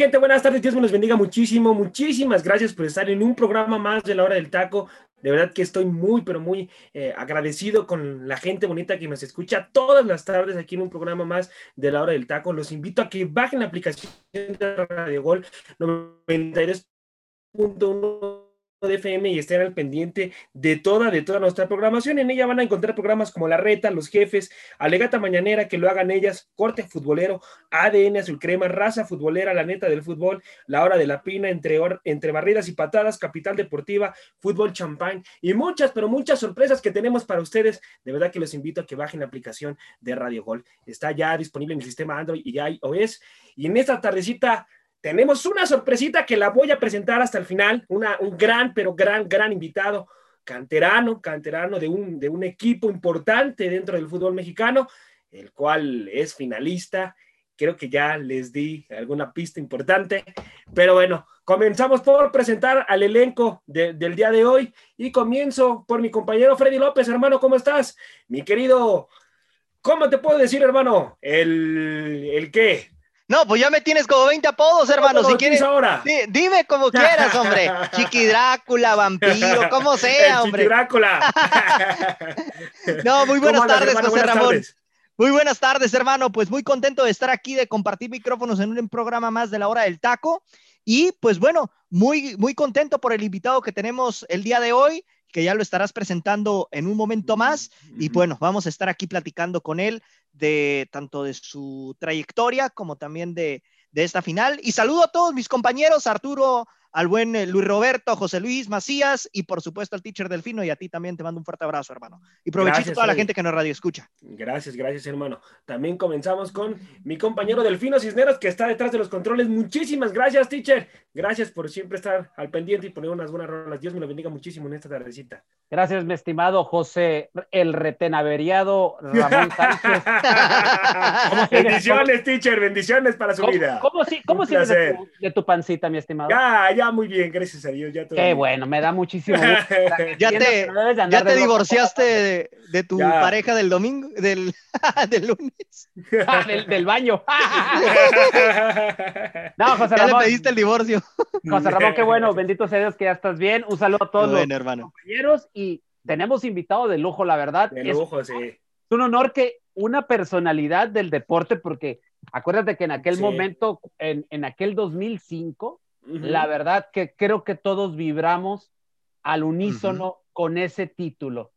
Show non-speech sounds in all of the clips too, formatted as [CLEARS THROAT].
gente? Buenas tardes, Dios me los bendiga muchísimo, muchísimas gracias por estar en un programa más de la hora del taco. De verdad que estoy muy, pero muy eh, agradecido con la gente bonita que nos escucha todas las tardes aquí en un programa más de la hora del taco. Los invito a que bajen la aplicación de Radio Gol 92.1 de FM y estén al pendiente de toda, de toda nuestra programación. En ella van a encontrar programas como La Reta, Los Jefes, Alegata Mañanera, que lo hagan ellas, Corte Futbolero, ADN Azul Crema, Raza Futbolera, La Neta del Fútbol, La Hora de la Pina, entre, entre barridas y patadas, Capital Deportiva, Fútbol Champán y muchas, pero muchas sorpresas que tenemos para ustedes. De verdad que los invito a que bajen la aplicación de Radio Gol. Está ya disponible en el sistema Android y iOS. Y en esta tardecita tenemos una sorpresita que la voy a presentar hasta el final, una, un gran, pero gran, gran invitado, canterano, canterano de un, de un equipo importante dentro del fútbol mexicano, el cual es finalista. Creo que ya les di alguna pista importante, pero bueno, comenzamos por presentar al elenco del día de hoy y comienzo por mi compañero Freddy López, hermano, ¿cómo estás? Mi querido, ¿cómo te puedo decir, hermano? ¿El, el qué? No, pues ya me tienes como 20 apodos, hermano. Si quieres, ahora? dime como quieras, hombre. Chiqui Drácula, [LAUGHS] vampiro, como sea, hombre. Chiqui Drácula. [LAUGHS] no, muy buenas tardes, José Ramón. Muy buenas tardes, hermano. Pues muy contento de estar aquí, de compartir micrófonos en un programa más de la hora del taco. Y pues bueno, muy, muy contento por el invitado que tenemos el día de hoy que ya lo estarás presentando en un momento más. Y bueno, vamos a estar aquí platicando con él de tanto de su trayectoria como también de, de esta final. Y saludo a todos mis compañeros, Arturo al buen eh, Luis Roberto, José Luis Macías y por supuesto al teacher Delfino y a ti también te mando un fuerte abrazo, hermano. Y provechito a toda la gente que nos radio escucha. Gracias, gracias, hermano. También comenzamos con mi compañero Delfino Cisneros que está detrás de los controles. Muchísimas gracias, teacher. Gracias por siempre estar al pendiente y poner unas buenas rolas. Dios me lo bendiga muchísimo en esta tardecita. Gracias, mi estimado José, el retenaveriado Ramón [LAUGHS] Sánchez. [LAUGHS] bendiciones, teacher, bendiciones para su vida. ¿Cómo, cómo, sigue de, tu, pancita, mi estimado? Ya, ya, muy bien, gracias a Dios. Ya todo Qué bueno, me da muchísimo gusto. [LAUGHS] ya te, ya te divorciaste de, tu pareja del domingo, del, [LAUGHS] del lunes. Ah, del, baño. [LAUGHS] no, José Ramón. Ya le pediste el divorcio. José Ramón, qué bueno, bendito sea Dios que ya estás bien. Un saludo a todos los compañeros y tenemos invitado de lujo, la verdad. De lujo, sí. Es un honor que una personalidad del deporte, porque acuérdate que en aquel momento, en, en, aquel 2005, la verdad que creo que todos vibramos al unísono con ese título.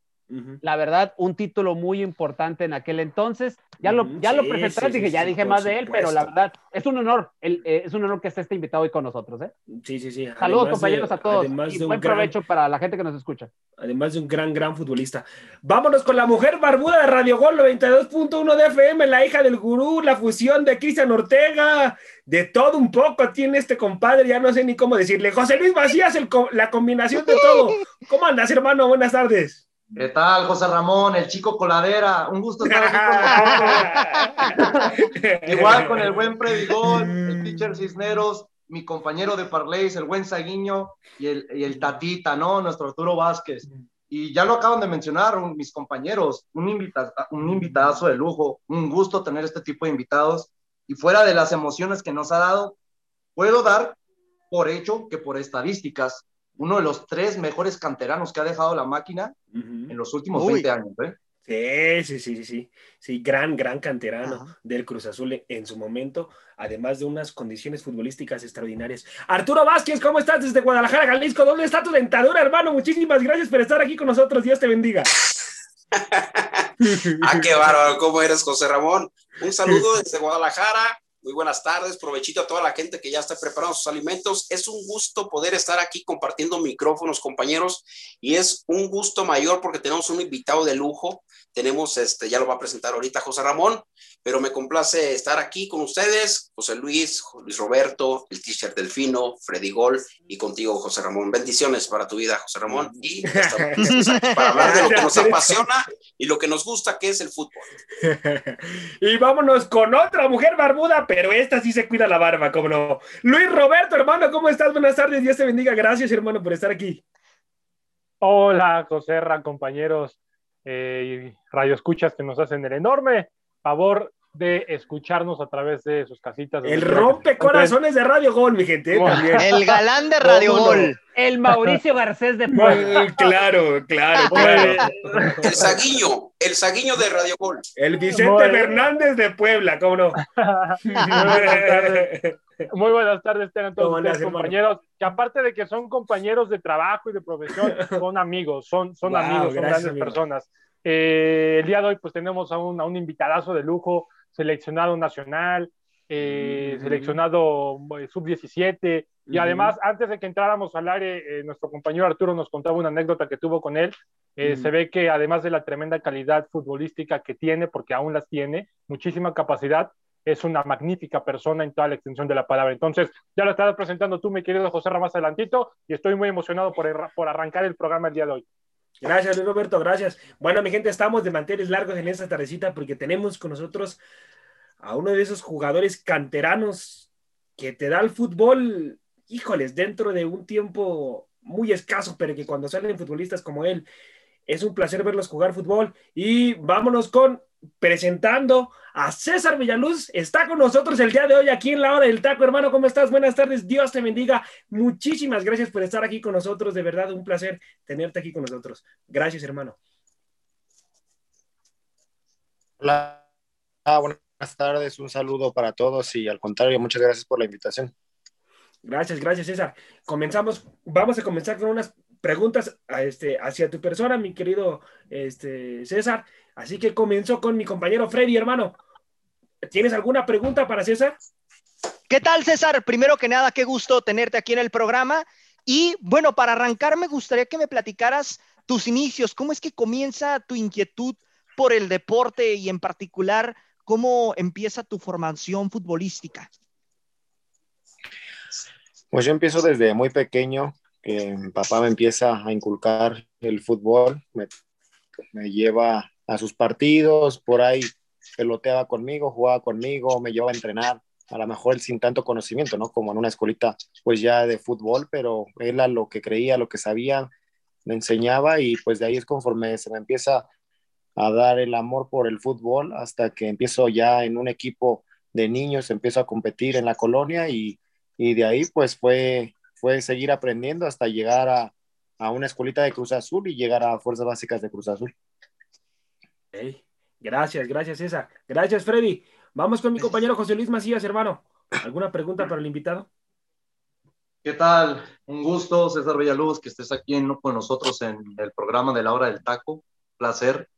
La verdad, un título muy importante en aquel entonces. Ya lo, ya lo presenté, dije, ya dije más de él, pero la verdad, es un honor, el, eh, es un honor que esté este invitado hoy con nosotros. ¿eh? Sí, sí, sí. Saludos, compañeros, a todos. Y buen provecho para la gente que nos escucha. Además de un gran, gran futbolista. Vámonos con la mujer barbuda de Radio Gol 92.1 de FM, la hija del gurú, la fusión de Cristian Ortega. De todo un poco tiene este compadre, ya no sé ni cómo decirle. José Luis Macías, el, la combinación de todo. ¿Cómo andas, hermano? Buenas tardes. ¿Qué tal, José Ramón, el chico coladera? Un gusto estar aquí con nosotros. [LAUGHS] Igual con el buen Predigón, el teacher Cisneros, mi compañero de Parleys, el buen Saguiño y el, y el Tatita, ¿no? Nuestro Arturo Vázquez. Y ya lo acaban de mencionar mis compañeros, un, invita, un invitadazo de lujo, un gusto tener este tipo de invitados. Y fuera de las emociones que nos ha dado, puedo dar por hecho que por estadísticas uno de los tres mejores canteranos que ha dejado la máquina en los últimos 20 años. ¿eh? Sí, sí, sí, sí, sí, gran, gran canterano del Cruz Azul en su momento, además de unas condiciones futbolísticas extraordinarias. Arturo Vázquez, ¿cómo estás desde Guadalajara, Jalisco? ¿Dónde está tu dentadura, hermano? Muchísimas gracias por estar aquí con nosotros. Dios te bendiga. [LAUGHS] ah, qué bárbaro, ¿cómo eres, José Ramón? Un saludo [LAUGHS] desde Guadalajara muy buenas tardes, provechito a toda la gente que ya está preparando sus alimentos. Es un gusto poder estar aquí compartiendo micrófonos, compañeros, y es un gusto mayor porque tenemos un invitado de lujo. Tenemos, este, ya lo va a presentar ahorita José Ramón, pero me complace estar aquí con ustedes, José Luis, Luis Roberto, el teacher Delfino, Freddy Gol y contigo, José Ramón. Bendiciones para tu vida, José Ramón, y [LAUGHS] para hablar de lo que nos apasiona y lo que nos gusta, que es el fútbol. [LAUGHS] y vámonos con otra mujer barbuda, pero esta sí se cuida la barba, como no. Luis Roberto, hermano, ¿cómo estás? Buenas tardes, Dios te bendiga. Gracias, hermano, por estar aquí. Hola, José Ran, compañeros eh, y radioescuchas que nos hacen el enorme favor de escucharnos a través de sus casitas. El rompe corazones de Radio Gol, mi gente. También. El galán de Radio Gol. El Mauricio Garcés de Puebla. claro, claro, claro. El Saguiño, el Saguiño de Radio Gol. El Vicente Fernández de Puebla, ¿cómo no? [LAUGHS] Muy buenas tardes, tengan todos ustedes, compañeros. Que aparte de que son compañeros de trabajo y de profesión, son amigos, son, son amigos, son grandes personas. Eh, el día de hoy, pues tenemos a un, a un invitadazo de lujo, seleccionado nacional, eh, seleccionado eh, sub-17. Y además, antes de que entráramos al aire, eh, nuestro compañero Arturo nos contaba una anécdota que tuvo con él. Se ve que además de la tremenda calidad futbolística que tiene, porque aún las tiene, muchísima capacidad, es una magnífica persona en toda la extensión de la palabra. Entonces, ya lo estarás presentando tú, mi querido José Ramás, adelantito, y estoy muy emocionado por, por arrancar el programa el día de hoy. Gracias, Luis Roberto, gracias. Bueno, mi gente, estamos de manteles largos en esta tardecita porque tenemos con nosotros a uno de esos jugadores canteranos que te da el fútbol, híjoles, dentro de un tiempo muy escaso, pero que cuando salen futbolistas como él, es un placer verlos jugar fútbol. Y vámonos con presentando a César Villaluz. Está con nosotros el día de hoy aquí en la hora del taco, hermano. ¿Cómo estás? Buenas tardes. Dios te bendiga. Muchísimas gracias por estar aquí con nosotros. De verdad, un placer tenerte aquí con nosotros. Gracias, hermano. Hola, ah, buenas tardes. Un saludo para todos y al contrario, muchas gracias por la invitación. Gracias, gracias, César. Comenzamos, vamos a comenzar con unas preguntas a este, hacia tu persona, mi querido este, César. Así que comenzó con mi compañero Freddy, hermano. ¿Tienes alguna pregunta para César? ¿Qué tal, César? Primero que nada, qué gusto tenerte aquí en el programa. Y bueno, para arrancar, me gustaría que me platicaras tus inicios. ¿Cómo es que comienza tu inquietud por el deporte y en particular, cómo empieza tu formación futbolística? Pues yo empiezo desde muy pequeño que papá me empieza a inculcar el fútbol, me, lleva a sus partidos, por ahí peloteaba conmigo, jugaba conmigo, me llevaba a entrenar, a lo mejor sin tanto conocimiento, ¿no? Como en una escuelita pues ya de fútbol, pero él a lo que creía, lo que sabía, me enseñaba y pues de ahí es conforme se me empieza a dar el amor por el fútbol hasta que empiezo ya en un equipo de niños, empiezo a competir en la colonia y, y de ahí pues fue fue seguir aprendiendo hasta llegar a, a, una escuelita de Cruz Azul y llegar a Fuerzas Básicas de Cruz Azul. Gracias, gracias César. Gracias Freddy. Vamos con mi compañero José Luis Macías, hermano. ¿Alguna pregunta para el invitado? ¿Qué tal? Un gusto, César Villaluz, que estés aquí con nosotros en el programa de la hora del taco. Placer.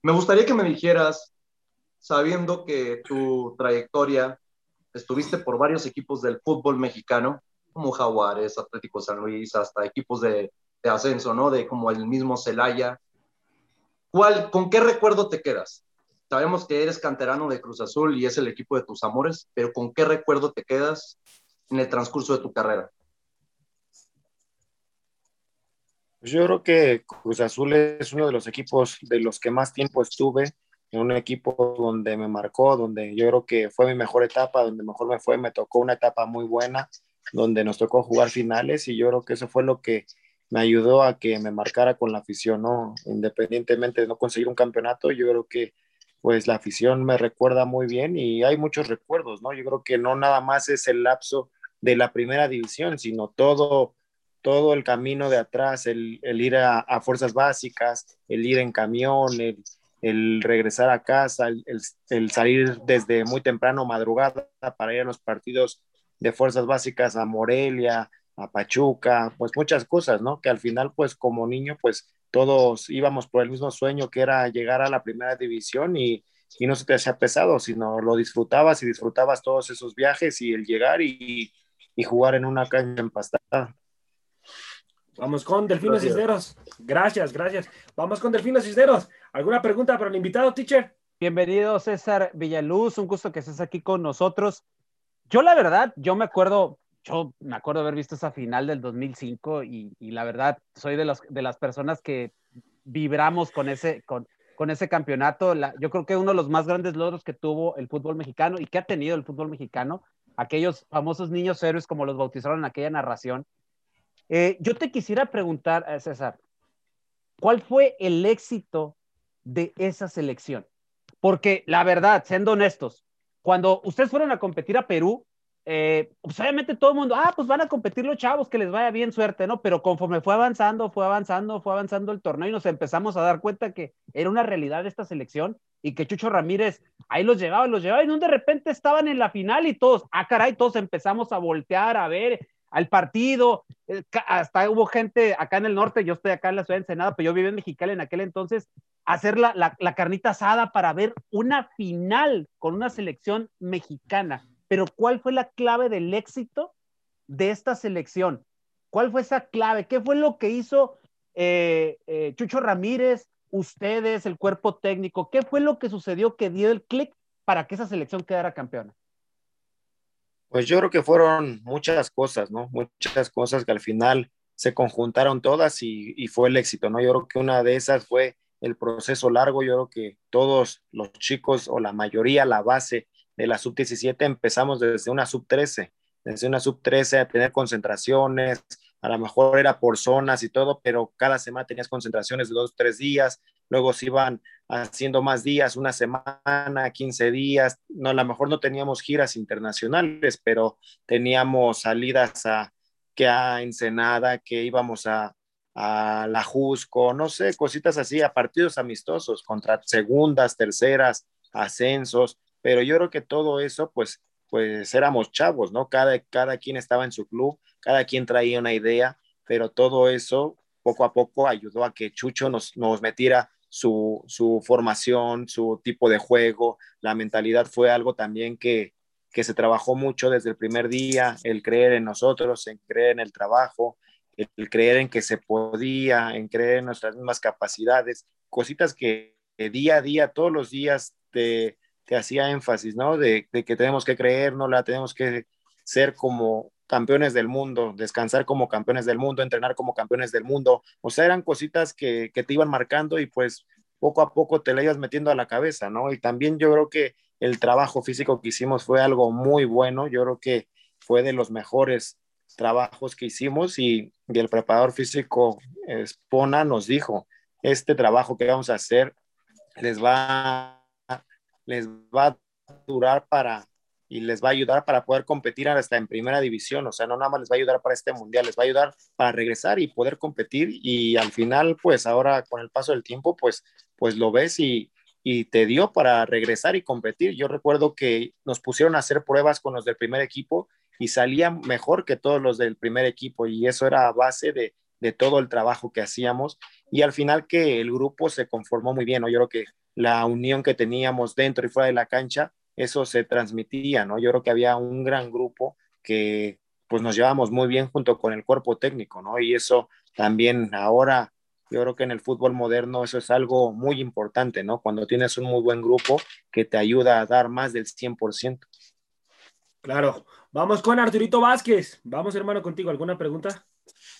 Me gustaría que me dijeras, sabiendo que tu trayectoria estuviste por varios equipos del fútbol mexicano, como Jaguares, Atlético San Luis, hasta equipos de, de ascenso, ¿no? De como el mismo Celaya. ¿Cuál, ¿Con qué recuerdo te quedas? Sabemos que eres canterano de Cruz Azul y es el equipo de tus amores, pero ¿con qué recuerdo te quedas en el transcurso de tu carrera? Pues yo creo que Cruz Azul es uno de los equipos de los que más tiempo estuve, en un equipo donde me marcó, donde yo creo que fue mi mejor etapa, donde mejor me fue, me tocó una etapa muy buena, donde nos tocó jugar finales y yo creo que eso fue lo que me ayudó a que me marcara con la afición, ¿no? Independientemente de no conseguir un campeonato, yo creo que pues la afición me recuerda muy bien y hay muchos recuerdos, ¿no? Yo creo que no nada más es el lapso de la primera división, sino todo, todo el camino de atrás, el, el ir a, fuerzas básicas, el ir en camión, el, el regresar a casa, el, el, salir desde muy temprano, madrugada, para ir a los partidos de fuerzas básicas a Morelia, a Pachuca, pues muchas cosas, ¿no? Que al final, pues como niño, pues todos íbamos por el mismo sueño que era llegar a la primera división y, y no se te hacía pesado, sino lo disfrutabas y disfrutabas todos esos viajes y el llegar y, y jugar en una cancha empastada. Vamos con Delfino Cisneros. Gracias, gracias. Vamos con Delfino Cisneros. ¿Alguna pregunta para el invitado, teacher? Bienvenido, César Villaluz. Un gusto que estés aquí con nosotros. Yo la verdad, yo me acuerdo, yo me acuerdo haber visto esa final del 2005 y, la verdad soy de, los, de las personas que vibramos con ese, con, con ese campeonato. Yo creo que uno de los más grandes logros que tuvo el fútbol mexicano y que ha tenido el fútbol mexicano, aquellos famosos niños héroes como los bautizaron en aquella narración. Eh, yo te quisiera preguntar, César, ¿cuál fue el éxito de esa selección? porque la verdad, siendo honestos, cuando ustedes fueron a competir a Perú, eh, pues obviamente todo el mundo, ah, pues van a competir los chavos, que les vaya bien suerte, ¿no? Pero conforme fue avanzando, fue avanzando, fue avanzando el torneo y nos empezamos a dar cuenta que era una realidad esta selección y que Chucho Ramírez ahí los llevaba, los llevaba y de repente estaban en la final y todos, ah, caray, todos empezamos a voltear, a ver al partido, eh, hasta hubo gente acá en el norte, yo estoy acá en la ciudad de Ensenada, pero yo vivía en Mexicali en aquel entonces, hacer la, carnita asada para ver una final con una selección mexicana pero ¿cuál fue la clave del éxito de esta selección? ¿Cuál fue esa clave? ¿Qué fue lo que hizo eh, eh, Chucho Ramírez, ustedes, el cuerpo técnico? ¿Qué fue lo que sucedió que dio el clic para que esa selección quedara campeona? Pues yo creo que fueron muchas cosas, ¿no? Muchas cosas que al final se conjuntaron todas y, fue el éxito, ¿no? Yo creo que una de esas fue el proceso largo, yo creo que todos los chicos o la mayoría, la base de la sub-17 empezamos desde una sub-13, desde una sub-13 a tener concentraciones, a lo mejor era por zonas y todo, pero cada semana tenías concentraciones de dos, tres días, luego se iban haciendo más días, una semana, 15 días, no, a lo mejor no teníamos giras internacionales, pero teníamos salidas a, que a Ensenada, que íbamos a, a la Jusco, no sé, cositas así, a partidos amistosos contra segundas, terceras, ascensos, pero yo creo que todo eso, pues, pues éramos chavos, ¿no? Cada, cada quien estaba en su club, cada quien traía una idea, pero todo eso poco a poco ayudó a que Chucho nos, nos metiera su, su formación, su tipo de juego, la mentalidad fue algo también que, que se trabajó mucho desde el primer día, el creer en nosotros, en creer en el trabajo, el, creer en que se podía, en creer en nuestras mismas capacidades, cositas que, que día a día, todos los días te, te hacía énfasis, ¿no? De, que tenemos que creer, no la tenemos que ser como campeones del mundo, descansar como campeones del mundo, entrenar como campeones del mundo. O sea, eran cositas que, te iban marcando y pues poco a poco te la ibas metiendo a la cabeza, ¿no? Y también yo creo que el trabajo físico que hicimos fue algo muy bueno, yo creo que fue de los mejores trabajos que hicimos y, y el preparador físico Spona nos dijo, este trabajo que vamos a hacer les va les va a durar para y les va a ayudar para poder competir hasta en primera división, o sea, no nada más les va a ayudar para este mundial, les va a ayudar para regresar y poder competir y al final, pues ahora con el paso del tiempo, pues, pues lo ves y, y te dio para regresar y competir. Yo recuerdo que nos pusieron a hacer pruebas con los del primer equipo y salían mejor que todos los del primer equipo y eso era a base de, de todo el trabajo que hacíamos y al final que el grupo se conformó muy bien, ¿no? Yo creo que la unión que teníamos dentro y fuera de la cancha, eso se transmitía, ¿no? Yo creo que había un gran grupo que pues nos llevamos muy bien junto con el cuerpo técnico, ¿no? Y eso también ahora, yo creo que en el fútbol moderno eso es algo muy importante, ¿no? Cuando tienes un muy buen grupo que te ayuda a dar más del 100%. Claro. Vamos con Arturito Vázquez. Vamos, hermano, contigo. ¿Alguna pregunta?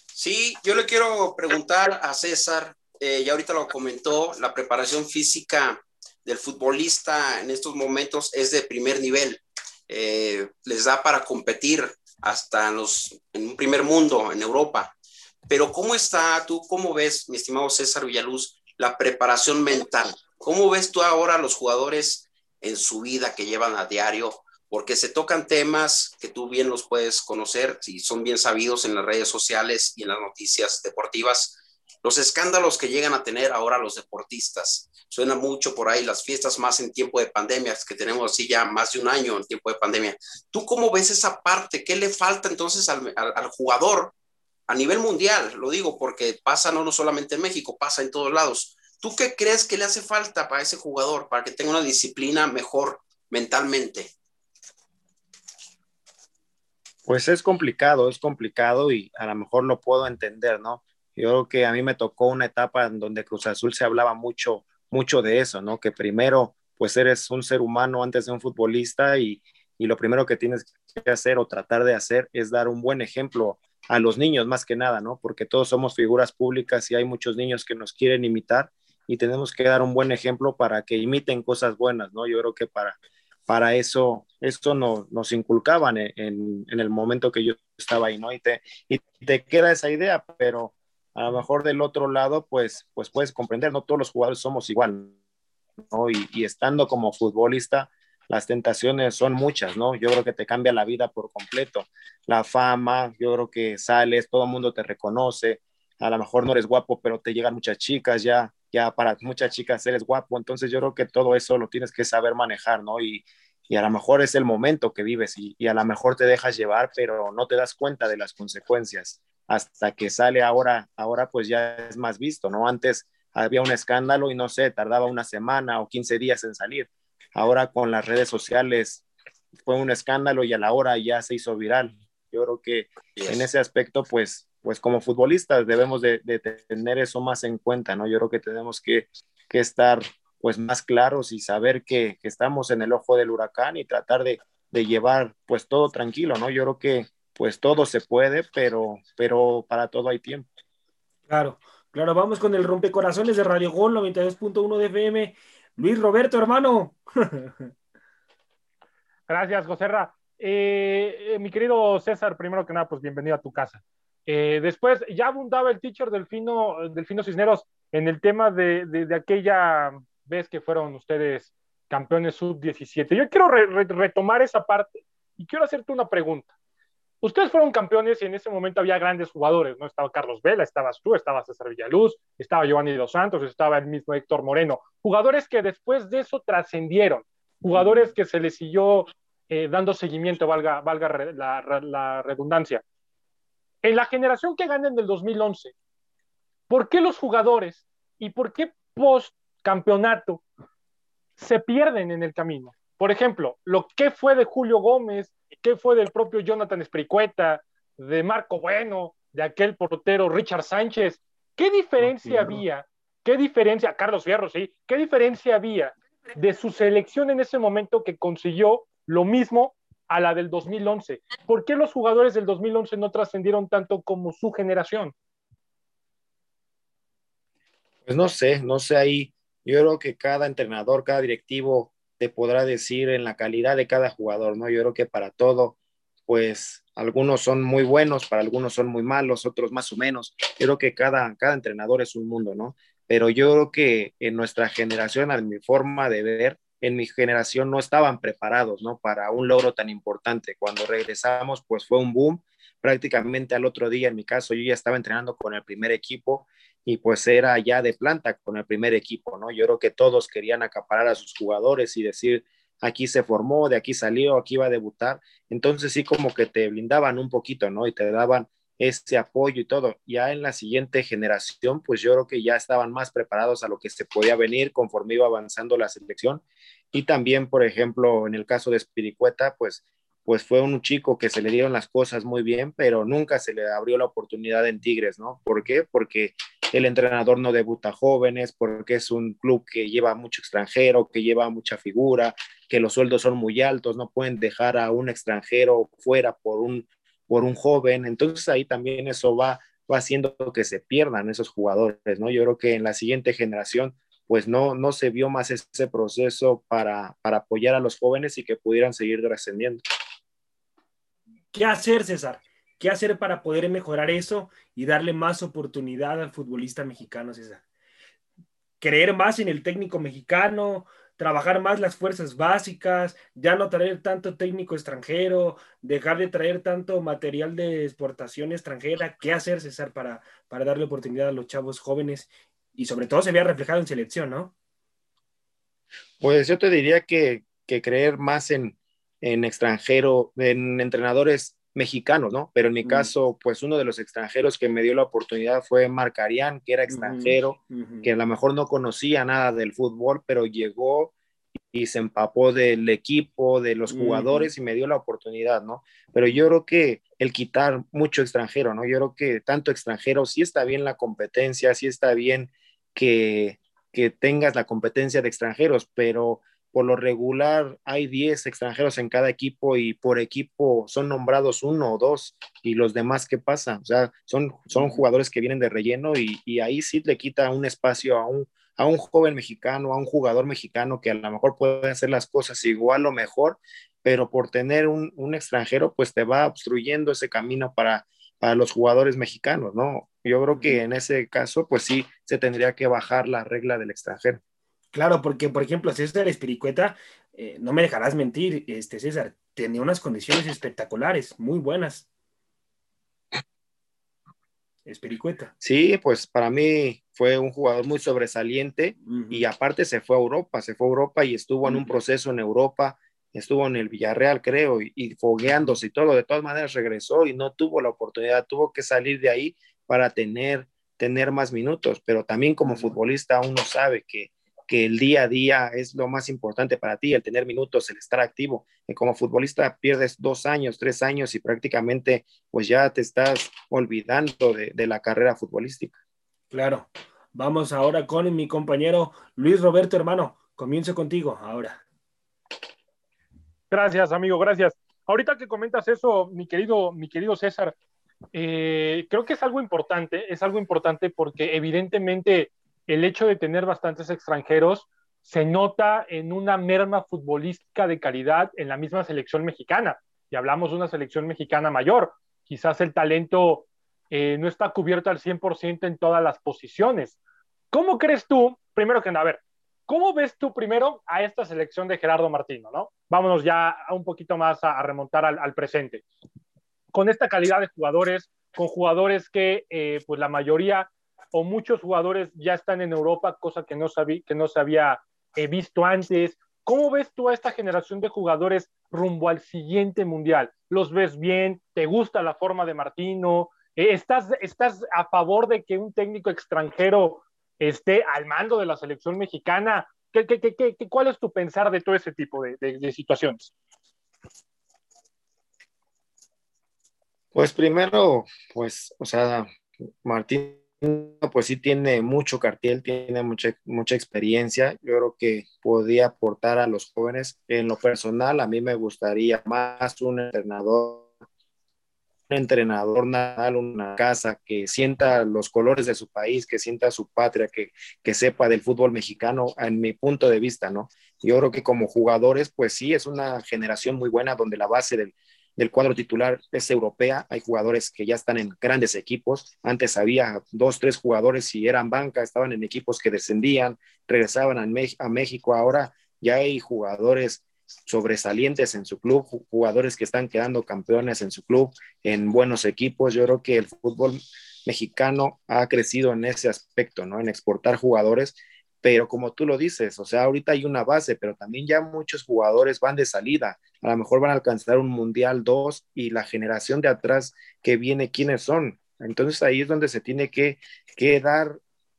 Sí, yo le quiero preguntar a César eh, ya ahorita lo comentó, la preparación física del futbolista en estos momentos es de primer nivel. Eh, les da para competir hasta en, los, en un primer mundo, en Europa. Pero ¿cómo está tú, cómo ves, mi estimado César Villaluz, la preparación mental? ¿Cómo ves tú ahora los jugadores en su vida que llevan a diario? Porque se tocan temas que tú bien los puedes conocer, si son bien sabidos en las redes sociales y en las noticias deportivas, los escándalos que llegan a tener ahora los deportistas. Suena mucho por ahí las fiestas más en tiempo de pandemia, que tenemos así ya más de un año en tiempo de pandemia. ¿Tú cómo ves esa parte? ¿Qué le falta entonces al, jugador a nivel mundial? Lo digo porque pasa no, no solamente en México, pasa en todos lados. ¿Tú qué crees que le hace falta para ese jugador, para que tenga una disciplina mejor mentalmente? Pues es complicado, es complicado y a lo mejor lo puedo entender, ¿no? Yo creo que a mí me tocó una etapa en donde Cruz Azul se hablaba mucho, mucho de eso, ¿no? Que primero, pues eres un ser humano antes de un futbolista y, y lo primero que tienes que hacer o tratar de hacer es dar un buen ejemplo a los niños más que nada, ¿no? Porque todos somos figuras públicas y hay muchos niños que nos quieren imitar y tenemos que dar un buen ejemplo para que imiten cosas buenas, ¿no? Yo creo que para, para eso, esto no, nos inculcaban en, en, el momento que yo estaba ahí, ¿no? Y te, y te queda esa idea, pero a lo mejor del otro lado, pues, pues puedes comprender, no todos los jugadores somos igual, ¿no? Y, y estando como futbolista, las tentaciones son muchas, ¿no? Yo creo que te cambia la vida por completo. La fama, yo creo que sales, todo el mundo te reconoce, a lo mejor no eres guapo, pero te llegan muchas chicas, ya, ya para muchas chicas eres guapo, entonces yo creo que todo eso lo tienes que saber manejar, ¿no? Y, y a lo mejor es el momento que vives y, y, a lo mejor te dejas llevar, pero no te das cuenta de las consecuencias hasta que sale ahora, ahora pues ya es más visto, ¿no? Antes había un escándalo y no sé, tardaba una semana o 15 días en salir ahora con las redes sociales fue un escándalo y a la hora ya se hizo viral. Yo creo que en ese aspecto, pues, pues como futbolistas debemos de, tener eso más en cuenta, ¿no? Yo creo que tenemos que, estar pues más claros y saber que, estamos en el ojo del huracán y tratar de, llevar pues todo tranquilo, ¿no? Yo creo que pues todo se puede, pero, pero para todo hay tiempo. Claro, claro, vamos con el rompecorazones de Radio Gol 92.1 de FM. Luis Roberto, hermano. [LAUGHS] Gracias, José Ra. Eh, eh, mi querido César, primero que nada, pues bienvenido a tu casa. Eh, después, ya abundaba el teacher del Fino, del Fino Cisneros en el tema de, aquella vez que fueron ustedes campeones sub-17. Yo quiero retomar esa parte y quiero hacerte una pregunta. Ustedes fueron campeones y en ese momento había grandes jugadores, ¿no? Estaba Carlos Vela, estabas tú, estaba César Villaluz, estaba Giovanni Dos Santos, estaba el mismo Héctor Moreno. Jugadores que después de eso trascendieron, jugadores que se les siguió eh, dando seguimiento, valga, valga la, redundancia. En la generación que gana en el 2011, ¿por qué los jugadores y por qué post campeonato se pierden en el camino? Por ejemplo, lo que fue de Julio Gómez, ¿Qué fue del propio Jonathan Espricueta, de Marco Bueno, de aquel portero Richard Sánchez? ¿Qué diferencia había? ¿Qué diferencia, Carlos Fierro, sí? ¿Qué diferencia había de su selección en ese momento que consiguió lo mismo a la del 2011? ¿Por qué los jugadores del 2011 no trascendieron tanto como su generación? Pues no sé, no sé ahí. Yo creo que cada entrenador, cada directivo te podrá decir en la calidad de cada jugador, ¿no? Yo creo que para todo, pues algunos son muy buenos, para algunos son muy malos, otros más o menos. Yo creo que cada, cada entrenador es un mundo, ¿no? Pero yo creo que en nuestra generación, a mi forma de ver, en mi generación no estaban preparados, ¿no? Para un logro tan importante. Cuando regresamos, pues fue un boom. Prácticamente al otro día, en mi caso, yo ya estaba entrenando con el primer equipo y pues era ya de planta con el primer equipo, ¿no? Yo creo que todos querían acaparar a sus jugadores y decir, aquí se formó, de aquí salió, aquí va a debutar. Entonces sí como que te blindaban un poquito, ¿no? Y te daban ese apoyo y todo. Ya en la siguiente generación, pues yo creo que ya estaban más preparados a lo que se podía venir conforme iba avanzando la selección. Y también, por ejemplo, en el caso de Spiricueta, pues pues fue un chico que se le dieron las cosas muy bien, pero nunca se le abrió la oportunidad en Tigres, ¿no? ¿Por qué? Porque el entrenador no debuta jóvenes, porque es un club que lleva mucho extranjero, que lleva mucha figura, que los sueldos son muy altos, no pueden dejar a un extranjero fuera por un, por un joven, entonces ahí también eso va, va haciendo que se pierdan esos jugadores, ¿no? Yo creo que en la siguiente generación pues no, no se vio más ese proceso para, para apoyar a los jóvenes y que pudieran seguir descendiendo. ¿Qué hacer, César? ¿Qué hacer para poder mejorar eso y darle más oportunidad al futbolista mexicano, César? Creer más en el técnico mexicano, trabajar más las fuerzas básicas, ya no traer tanto técnico extranjero, dejar de traer tanto material de exportación extranjera. ¿Qué hacer, César, para, para darle oportunidad a los chavos jóvenes? Y sobre todo se vea reflejado en selección, ¿no? Pues yo te diría que, que creer más en, en extranjero, en entrenadores mexicanos, ¿no? Pero en mi caso, pues uno de los extranjeros que me dio la oportunidad fue Marcarián, que era extranjero, que a lo mejor no conocía nada del fútbol, pero llegó y se empapó del equipo, de los jugadores y me dio la oportunidad, ¿no? Pero yo creo que el quitar mucho extranjero, ¿no? Yo creo que tanto extranjero, sí está bien la competencia, sí está bien que, que tengas la competencia de extranjeros, pero por lo regular hay 10 extranjeros en cada equipo y por equipo son nombrados uno o dos y los demás, ¿qué pasa? O sea, son, son jugadores que vienen de relleno y, ahí sí le quita un espacio a un, a un joven mexicano, a un jugador mexicano que a lo mejor puede hacer las cosas igual o mejor, pero por tener un, un extranjero, pues te va obstruyendo ese camino para, para los jugadores mexicanos, ¿no? Yo creo que en ese caso, pues sí, se tendría que bajar la regla del extranjero. Claro, porque por ejemplo, César Espiricueta, eh, no me dejarás mentir, este César, tenía unas condiciones espectaculares, muy buenas. Espiricueta. Sí, pues para mí fue un jugador muy sobresaliente y aparte se fue a Europa, se fue a Europa y estuvo en un proceso en Europa, estuvo en el Villarreal, creo, y, y, fogueándose y todo. De todas maneras regresó y no tuvo la oportunidad, tuvo que salir de ahí para tener, tener más minutos, pero también como futbolista uno sabe que que el día a día es lo más importante para ti, el tener minutos, el estar activo. Y como futbolista pierdes dos años, tres años y prácticamente pues ya te estás olvidando de, de la carrera futbolística. Claro. Vamos ahora con mi compañero Luis Roberto, hermano. Comienzo contigo ahora. Gracias, amigo, gracias. Ahorita que comentas eso, mi querido, mi querido César, eh, creo que es algo importante, es algo importante porque evidentemente el hecho de tener bastantes extranjeros se nota en una merma futbolística de calidad en la misma selección mexicana. Y hablamos de una selección mexicana mayor. Quizás el talento eh, no está cubierto al 100% en todas las posiciones. ¿Cómo crees tú, primero que nada, a ver, ¿cómo ves tú primero a esta selección de Gerardo Martino? ¿no? Vámonos ya un poquito más a, remontar al, presente. Con esta calidad de jugadores, con jugadores que eh, pues la mayoría o muchos jugadores ya están en Europa, cosa que no, sabí, que no se había eh, visto antes. ¿Cómo ves tú a esta generación de jugadores rumbo al siguiente mundial? ¿Los ves bien? ¿Te gusta la forma de Martino? Eh, ¿Estás, ¿Estás a favor de que un técnico extranjero esté al mando de la selección mexicana? ¿Qué, qué, qué, cuál es tu pensar de todo ese tipo de, de situaciones? Pues primero, pues, o sea, Martín pues sí tiene mucho cartel, tiene mucha, mucha experiencia. Yo creo que podía aportar a los jóvenes. En lo personal, a mí me gustaría más un entrenador, un entrenador nacional, una casa que sienta los colores de su país, que sienta su patria, que, que sepa del fútbol mexicano, en mi punto de vista, ¿no? Yo creo que como jugadores, pues sí, es una generación muy buena donde la base del, del cuadro titular es europea. Hay jugadores que ya están en grandes equipos. Antes había dos, tres jugadores y eran banca, estaban en equipos que descendían, regresaban a, México. Ahora ya hay jugadores sobresalientes en su club, jugadores que están quedando campeones en su club, en buenos equipos. Yo creo que el fútbol mexicano ha crecido en ese aspecto, ¿no? En exportar jugadores pero como tú lo dices, o sea, ahorita hay una base, pero también ya muchos jugadores van de salida, a lo mejor van a alcanzar un Mundial 2 y la generación de atrás que viene, ¿quiénes son? Entonces ahí es donde se tiene que, que dar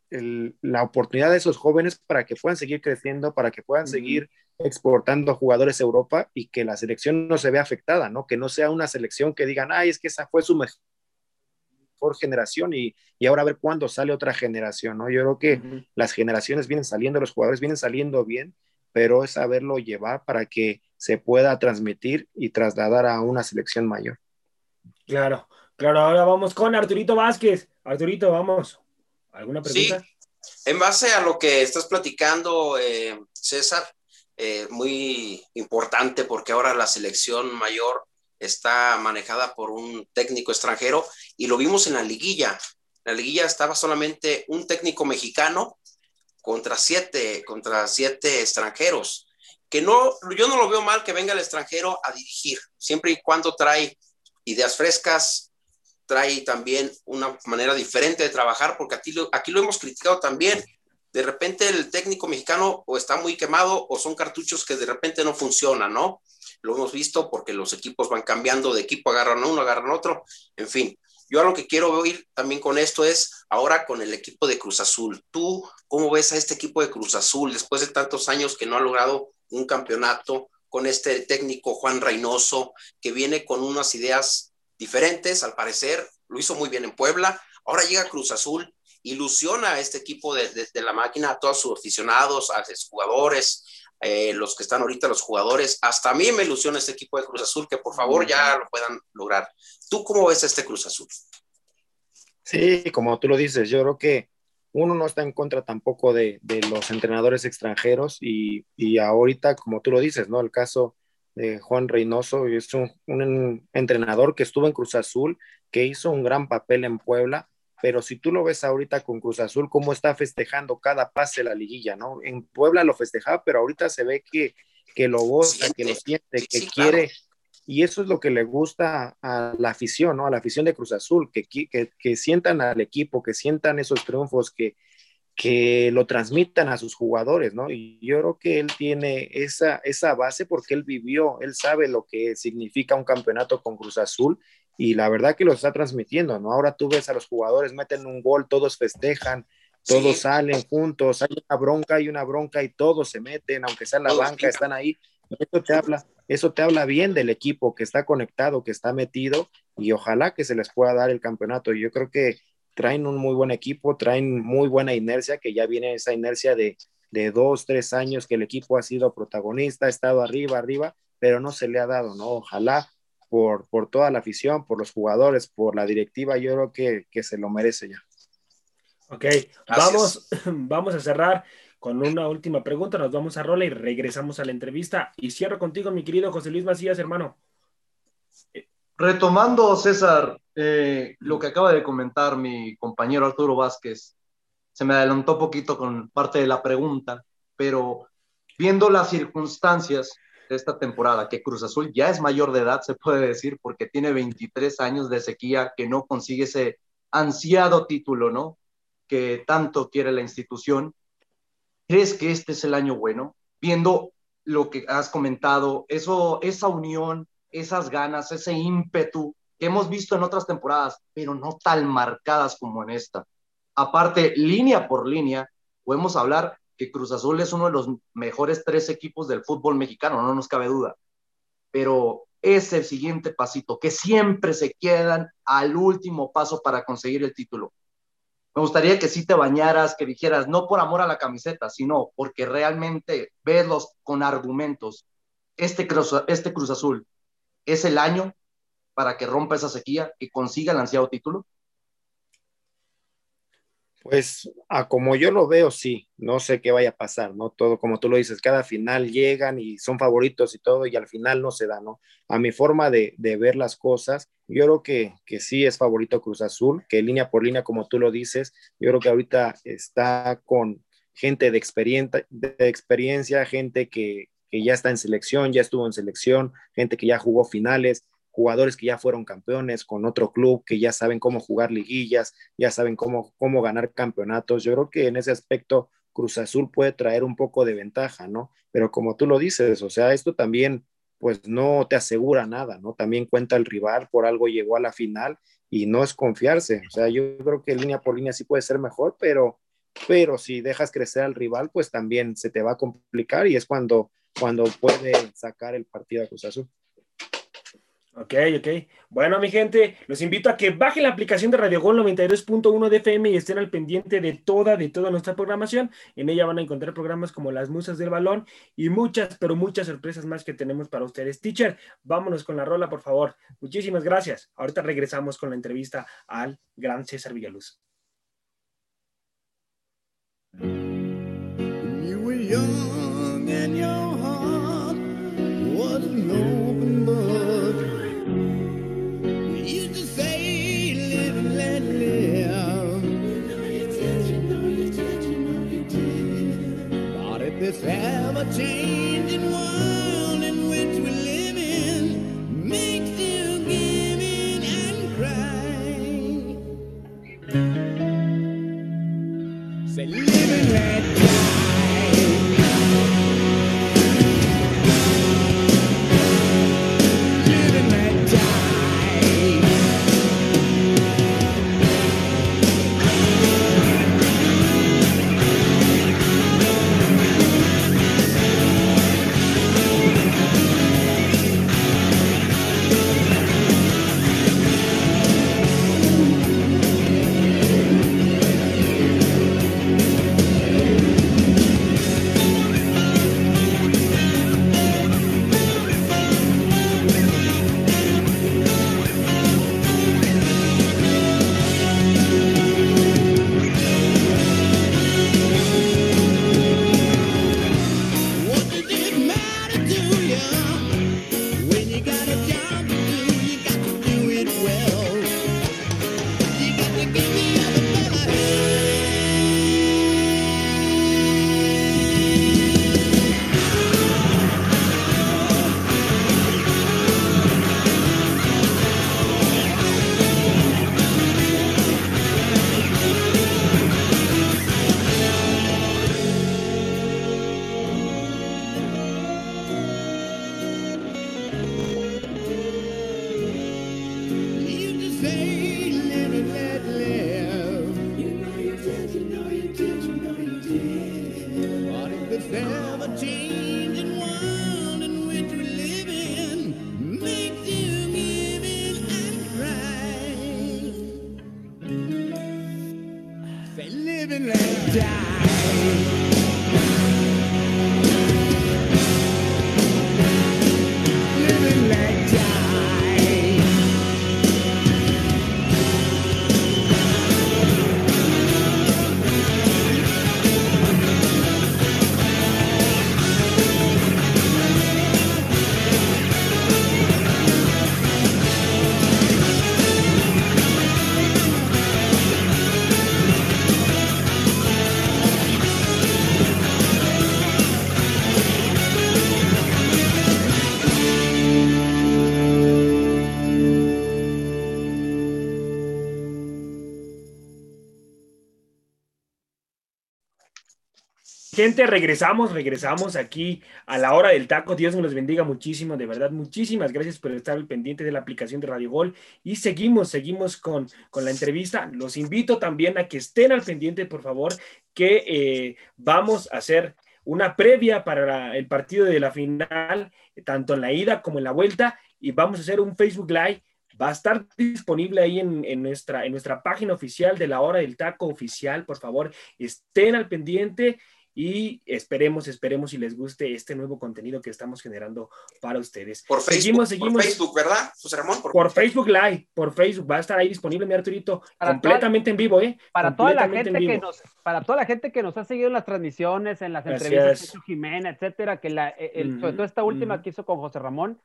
la oportunidad de esos jóvenes para que puedan seguir creciendo, para que puedan seguir exportando jugadores a Europa y que la selección no se vea afectada, ¿no? Que no sea una selección que digan, ay, es que esa fue su mejor por generación y, y, ahora a ver cuándo sale otra generación, ¿no? Yo creo que las generaciones vienen saliendo, los jugadores vienen saliendo bien, pero es saberlo llevar para que se pueda transmitir y trasladar a una selección mayor. Claro, claro, ahora vamos con Arturito Vázquez. Arturito, vamos. ¿Alguna pregunta? Sí, en base a lo que estás platicando, eh, César, eh, muy importante porque ahora la selección mayor está manejada por un técnico extranjero y lo vimos en la liguilla. La liguilla estaba solamente un técnico mexicano contra siete, contra siete extranjeros. Que no, yo no lo veo mal que venga el extranjero a dirigir, siempre y cuando trae ideas frescas, trae también una manera diferente de trabajar, porque aquí lo, aquí lo hemos criticado también. De repente el técnico mexicano o está muy quemado o son cartuchos que de repente no funcionan, ¿no? Lo hemos visto porque los equipos van cambiando de equipo, agarran uno, agarran otro, en fin. Yo a lo que quiero oír también con esto es ahora con el equipo de Cruz Azul. ¿Tú cómo ves a este equipo de Cruz Azul después de tantos años que no ha logrado un campeonato con este técnico Juan Reynoso que viene con unas ideas diferentes, al parecer, lo hizo muy bien en Puebla, ahora llega Cruz Azul, ilusiona a este equipo de, de la máquina, a todos sus aficionados, a los jugadores, eh, los que están ahorita, los jugadores. Hasta a mí me ilusiona este equipo de Cruz Azul, que por favor ya lo puedan lograr. ¿Tú cómo ves este Cruz Azul? Sí, como tú lo dices, yo creo que uno no está en contra tampoco de, los entrenadores extranjeros y, ahorita, como tú lo dices, ¿no? El caso de Juan Reynoso es un, un entrenador que estuvo en Cruz Azul, que hizo un gran papel en Puebla pero si tú lo ves ahorita con Cruz Azul, cómo está festejando cada pase de la liguilla, ¿no? En Puebla lo festejaba, pero ahorita se ve que, que lo goza, que lo siente, que quiere. Y eso es lo que le gusta a la afición, ¿no? A la afición de Cruz Azul, que, que, que sientan al equipo, que sientan esos triunfos, que, que lo transmitan a sus jugadores, ¿no? Y yo creo que él tiene esa, esa base porque él vivió, él sabe lo que significa un campeonato con Cruz Azul y la verdad que lo está transmitiendo, ¿no? Ahora tú ves a los jugadores, meten un gol, todos festejan, todos salen juntos, hay una bronca, hay una bronca y todos se meten, aunque sea en la banca, están ahí. Eso te habla, eso te habla bien del equipo que está conectado, que está metido y ojalá que se les pueda dar el campeonato. Yo creo que traen un muy buen equipo, traen muy buena inercia, que ya viene esa inercia de, de dos, tres años que el equipo ha sido protagonista, ha estado arriba, arriba, pero no se le ha dado, ¿no? Ojalá por, por toda la afición, por los jugadores, por la directiva, yo creo que, que se lo merece ya. Ok, vamos, [CLEARS THROAT] vamos a cerrar con una última pregunta, nos vamos a rola y regresamos a la entrevista. Y cierro contigo, mi querido José Luis Macías, hermano. Retomando, César, eh, lo que acaba de comentar mi compañero Arturo Vázquez, se me adelantó un poquito con parte de la pregunta, pero viendo las circunstancias de esta temporada, que Cruz Azul ya es mayor de edad, se puede decir, porque tiene 23 años de sequía, que no consigue ese ansiado título, ¿no? Que tanto quiere la institución. ¿Crees que este es el año bueno? Viendo lo que has comentado, eso, esa unión, esas ganas, ese ímpetu que hemos visto en otras temporadas, pero no tan marcadas como en esta. Aparte, línea por línea, podemos hablar que Cruz Azul es uno de los mejores tres equipos del fútbol mexicano, no nos cabe duda. Pero es el siguiente pasito, que siempre se quedan al último paso para conseguir el título. Me gustaría que sí te bañaras, que dijeras, no por amor a la camiseta, sino porque realmente verlos con argumentos. Este Cruz, este Cruz Azul es el año para que rompa esa sequía y consiga el ansiado título? Pues a como yo lo veo, sí, no sé qué vaya a pasar, ¿no? Todo como tú lo dices, cada final llegan y son favoritos y todo y al final no se da, ¿no? A mi forma de, ver las cosas, yo creo que, que, sí es favorito Cruz Azul, que línea por línea, como tú lo dices, yo creo que ahorita está con gente de, experiencia, de experiencia gente que, que ya está en selección, ya estuvo en selección, gente que ya jugó finales, jugadores que ya fueron campeones con otro club, que ya saben cómo jugar liguillas, ya saben cómo, cómo ganar campeonatos. Yo creo que en ese aspecto Cruz Azul puede traer un poco de ventaja, ¿no? Pero como tú lo dices, o sea, esto también pues no te asegura nada, ¿no? También cuenta el rival, por algo llegó a la final y no es confiarse. O sea, yo creo que línea por línea sí puede ser mejor, pero, pero si dejas crecer al rival, pues también se te va a complicar y es cuando, cuando puede sacar el partido a Cruz Azul. Ok, ok. Bueno, mi gente, los invito a que bajen la aplicación de Radio Gol 92.1 de FM y estén al pendiente de toda, de toda nuestra programación. En ella van a encontrar programas como Las Musas del Balón y muchas, pero muchas sorpresas más que tenemos para ustedes. Teacher, vámonos con la rola, por favor. Muchísimas gracias. Ahorita regresamos con la entrevista al gran César Villaluz. if a change. Gente, regresamos, regresamos aquí a la hora del taco. Dios nos los bendiga muchísimo, de verdad. Muchísimas gracias por estar al pendiente de la aplicación de Radio Gol. Y seguimos, seguimos con, con la entrevista. Los invito también a que estén al pendiente, por favor, que eh, vamos a hacer una previa para el partido de la final, tanto en la ida como en la vuelta. Y vamos a hacer un Facebook Live va a estar disponible ahí en, en nuestra, en nuestra página oficial de la hora del taco oficial. Por favor, estén al pendiente y esperemos, esperemos si les guste este nuevo contenido que estamos generando para ustedes. Por Facebook, seguimos, seguimos. por Facebook, ¿verdad, José Ramón? Por, Por Facebook Live, por Facebook, va a estar ahí disponible, mi Arturito, Para completamente en vivo, ¿eh? Para toda la gente en que nos, para toda la gente que nos ha seguido en las transmisiones, en las Así entrevistas hizo Jimena, etcétera, que la, eh, el- sobre todo esta última que hizo con José Ramón,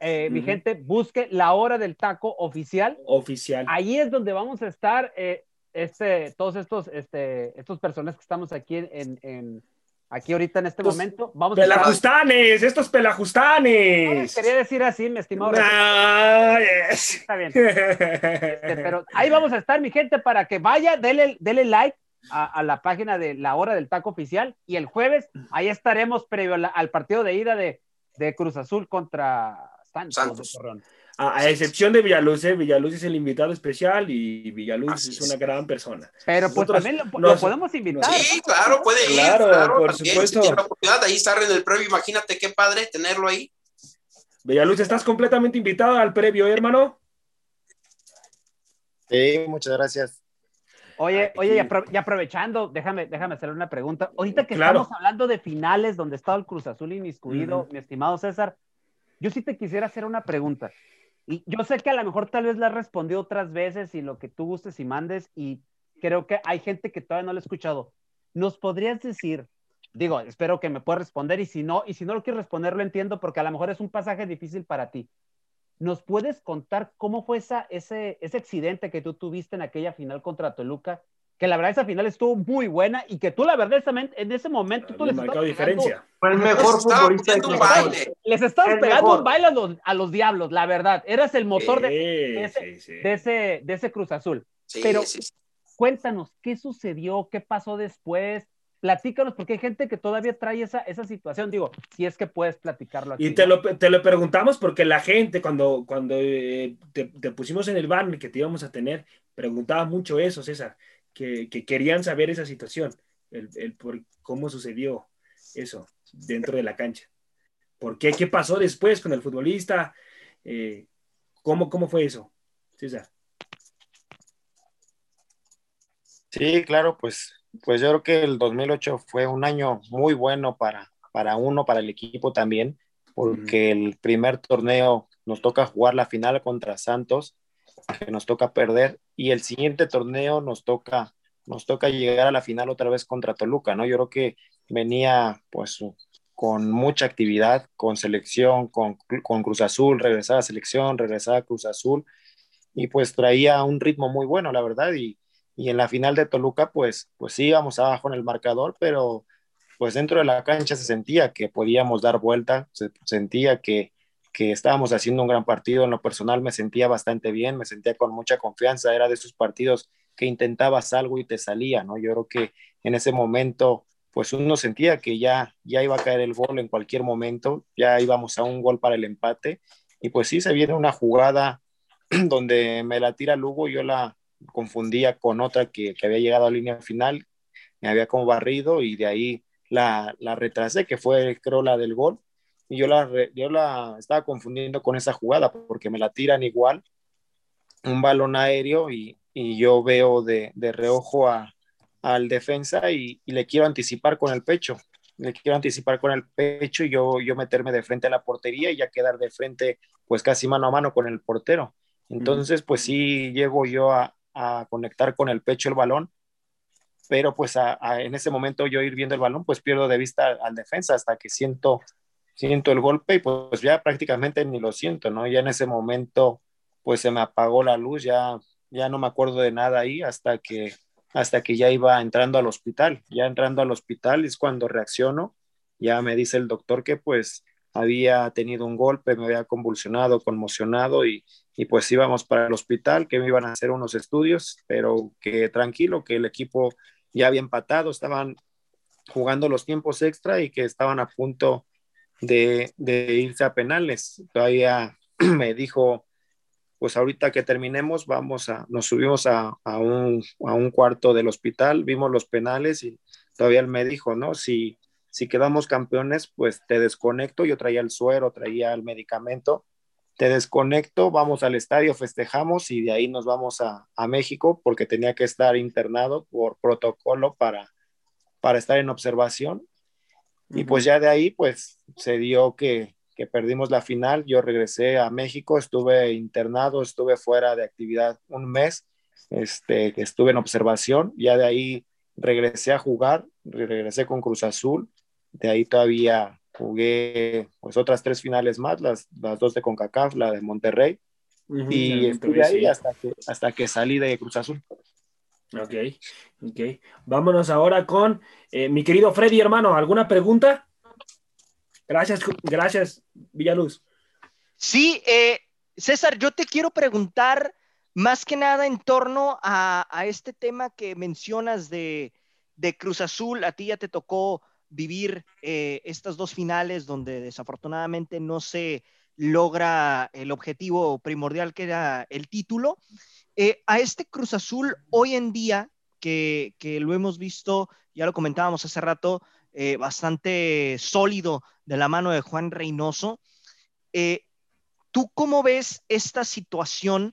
eh, mi gente, busque la hora del taco oficial. Oficial. Ahí es donde vamos a estar, eh, este, todos estos, este, estos personajes que estamos aquí en, en- en- aquí ahorita en este Los momento. Vamos a estar- Pelajustanes, estos No, pelajustanes. Quería decir así, mi estimado. Yes. Está bien. [LAUGHS] Este, pero ahí vamos a estar, mi gente, para que vaya, dele, dele like a, a la página de la hora del taco oficial y el jueves ahí estaremos previo a la- al partido de ida de, de Cruz Azul contra Santos. Santos. de. A, a excepción de Villaluz, ¿eh? Villaluz es el invitado especial y Villaluz Así es es. una gran persona. Pero pues Nosotros también lo, nos- lo podemos invitar. Sí, claro, puede ir. Claro, Claro, por también, supuesto. Si tiene la oportunidad, ahí estar en el previo, imagínate qué padre tenerlo ahí. Villaluz, estás completamente invitado al previo, ¿eh, hermano. Sí, muchas gracias. Oye, Aquí. oye, y, apro- y aprovechando, déjame, déjame hacerle una pregunta. Ahorita que Claro. estamos hablando de finales donde está el Cruz Azul inmiscuido, Ujú. mi estimado César, yo sí te quisiera hacer una pregunta. Y yo sé que a lo mejor tal vez la has respondido otras veces y lo que tú gustes y mandes, y creo que hay gente que todavía no lo ha escuchado. ¿Nos podrías decir, digo, espero que me puedas responder, y si no, y si no lo quieres responder, lo entiendo, porque a lo mejor es un pasaje difícil para ti. ¿Nos puedes contar cómo fue esa, ese, ese accidente que tú tuviste en aquella final contra Toluca? Que la verdad esa final estuvo muy buena y que tú la verdad en ese momento tú Le les pegando- diferencia. Fue el mejor futbolista de un baile. les estabas El pegando mejor. un baile a los, a los diablos, la verdad. Eras el motor de, Sí, ese- sí, sí. de ese, de ese Cruz Azul. Sí, Pero- sí, sí. Cuéntanos, ¿qué sucedió? ¿Qué pasó después? Platícanos, porque hay gente que todavía trae esa, esa situación. Digo, si es que puedes platicarlo aquí. Y te lo, te lo preguntamos porque la gente, cuando, cuando eh, te, te pusimos en el banner que te íbamos a tener, preguntaba mucho eso, César, que, que querían saber esa situación, el, el por cómo sucedió eso dentro de la cancha. ¿Por qué? ¿Qué pasó después con el futbolista? Eh, ¿cómo, ¿Cómo fue eso, César? Sí, claro, pues, pues yo creo que el 2008 fue un año muy bueno para, para uno, para el equipo también, porque el primer torneo nos toca jugar la final contra Santos, que nos toca perder, y el siguiente torneo nos toca, nos toca llegar a la final otra vez contra Toluca, ¿no? Yo creo que venía pues con mucha actividad, con selección, con, con Cruz Azul, regresaba a selección, regresaba a Cruz Azul, y pues traía un ritmo muy bueno, la verdad, y, y en la final de Toluca, pues, pues sí íbamos abajo en el marcador, pero pues dentro de la cancha se sentía que podíamos dar vuelta, se sentía que, que estábamos haciendo un gran partido. En lo personal me sentía bastante bien, me sentía con mucha confianza. Era de esos partidos que intentabas algo y te salía, ¿no? Yo creo que en ese momento, pues uno sentía que ya, ya iba a caer el gol en cualquier momento, ya íbamos a un gol para el empate. Y pues sí, se viene una jugada [CLEARS THROAT] donde me la tira Lugo, yo la confundía con otra que, que había llegado a línea final, me había como barrido y de ahí la, la retrasé, que fue creo la del gol, y yo la, yo la estaba confundiendo con esa jugada porque me la tiran igual, un balón aéreo y, y yo veo de, de reojo a, al defensa y, le quiero anticipar con el pecho. Le quiero anticipar con el pecho y yo, yo meterme de frente a la portería y ya quedar de frente, pues casi mano a mano con el portero. Entonces, pues sí, llego yo a, conectar con el pecho el balón, pero pues en ese momento yo ir viendo el balón, pues pierdo de vista al defensa hasta que siento, siento el golpe y pues ya prácticamente ni lo siento, ¿no? Ya en ese momento, pues se me apagó la luz, ya, ya no me acuerdo de nada ahí hasta que hasta que ya iba entrando al hospital. Ya entrando al hospital es cuando reacciono, ya me dice el doctor que pues había tenido un golpe, me había convulsionado, conmocionado y, y pues íbamos para el hospital, que me iban a hacer unos estudios, pero que tranquilo, que el equipo ya había empatado, estaban jugando los tiempos extra y que estaban a punto de, de irse a penales. Todavía [CLEARS THROAT] me dijo pues ahorita que terminemos, vamos a, nos subimos a, un, cuarto del hospital, vimos los penales y todavía él me dijo, ¿no? Si, si quedamos campeones, pues te desconecto, yo traía el suero, traía el medicamento, te desconecto, vamos al estadio, festejamos y de ahí nos vamos a, México porque tenía que estar internado por protocolo para, para estar en observación. Y pues ya de ahí, pues se dio que, que perdimos la final, yo regresé a México, estuve internado, estuve fuera de actividad un mes, este, estuve en observación, ya de ahí regresé a jugar, regresé con Cruz Azul, de ahí todavía jugué pues otras tres finales más, las, las dos de CONCACAF, la de Monterrey, y estuve ahí hasta que, hasta que salí de Cruz Azul. Ok, ok. Vámonos ahora con eh, mi querido Freddy, hermano, ¿alguna pregunta? Gracias, gracias, Villaluz. Sí, eh, César, yo te quiero preguntar más que nada en torno a, este tema que mencionas de, Cruz Azul. A ti ya te tocó vivir eh, estas dos finales donde desafortunadamente no se logra el objetivo primordial que era el título. Eh, a este Cruz Azul hoy en día, que, que, lo hemos visto, ya lo comentábamos hace rato, eh, bastante sólido de la mano de Juan Reynoso. Eh, ¿Tú cómo ves esta situación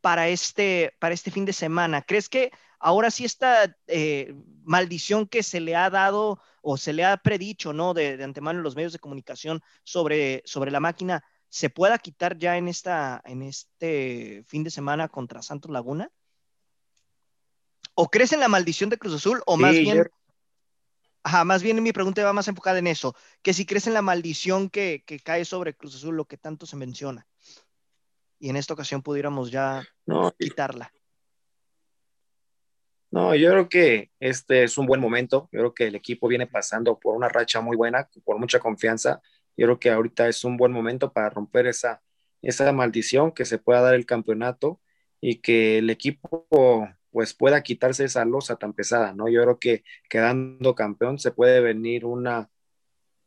para este, para este fin de semana? ¿Crees que ahora sí esta maldición que se le ha dado o se le ha predicho ¿no? de, antemano en los medios de comunicación sobre, sobre la máquina se pueda quitar ya en, esta, en este fin de semana contra Santos Laguna? ¿O crees en la maldición de Cruz Azul o más bien... Ajá, más bien mi pregunta va más enfocada en eso, que si crees en la maldición que, cae sobre Cruz Azul, lo que tanto se menciona, y en esta ocasión pudiéramos ya quitarla. No, yo creo que este es un buen momento, yo creo que el equipo viene pasando por una racha muy buena, por mucha confianza, yo creo que ahorita es un buen momento para romper esa, esa maldición, que se pueda dar el campeonato y que el equipo pues pueda quitarse esa losa tan pesada, ¿no? Yo creo que quedando campeón se puede venir una,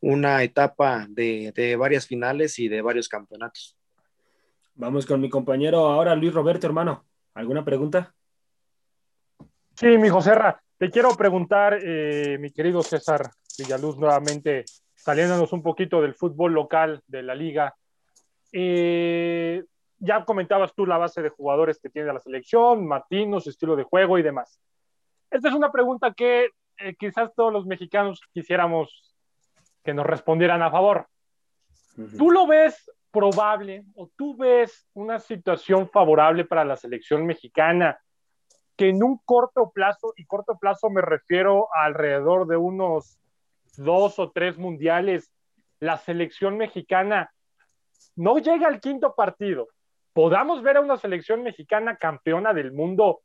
una etapa de, varias finales y de varios campeonatos. Vamos con mi compañero ahora, Luis Roberto, hermano. ¿Alguna pregunta? Sí, mi Joserra, te quiero preguntar, eh, mi querido César Villaluz, nuevamente saliéndonos un poquito del fútbol local de la liga. Eh, ya comentabas tú la base de jugadores que tiene la selección, Martino, su estilo de juego y demás. Esta es una pregunta que eh, quizás todos los mexicanos quisiéramos que nos respondieran a favor. ¿Tú lo ves probable o tú ves una situación favorable para la selección mexicana que en un corto plazo, y corto plazo me refiero a alrededor de unos dos o tres mundiales, la selección mexicana no llega al quinto partido, podamos ver a una selección mexicana campeona del mundo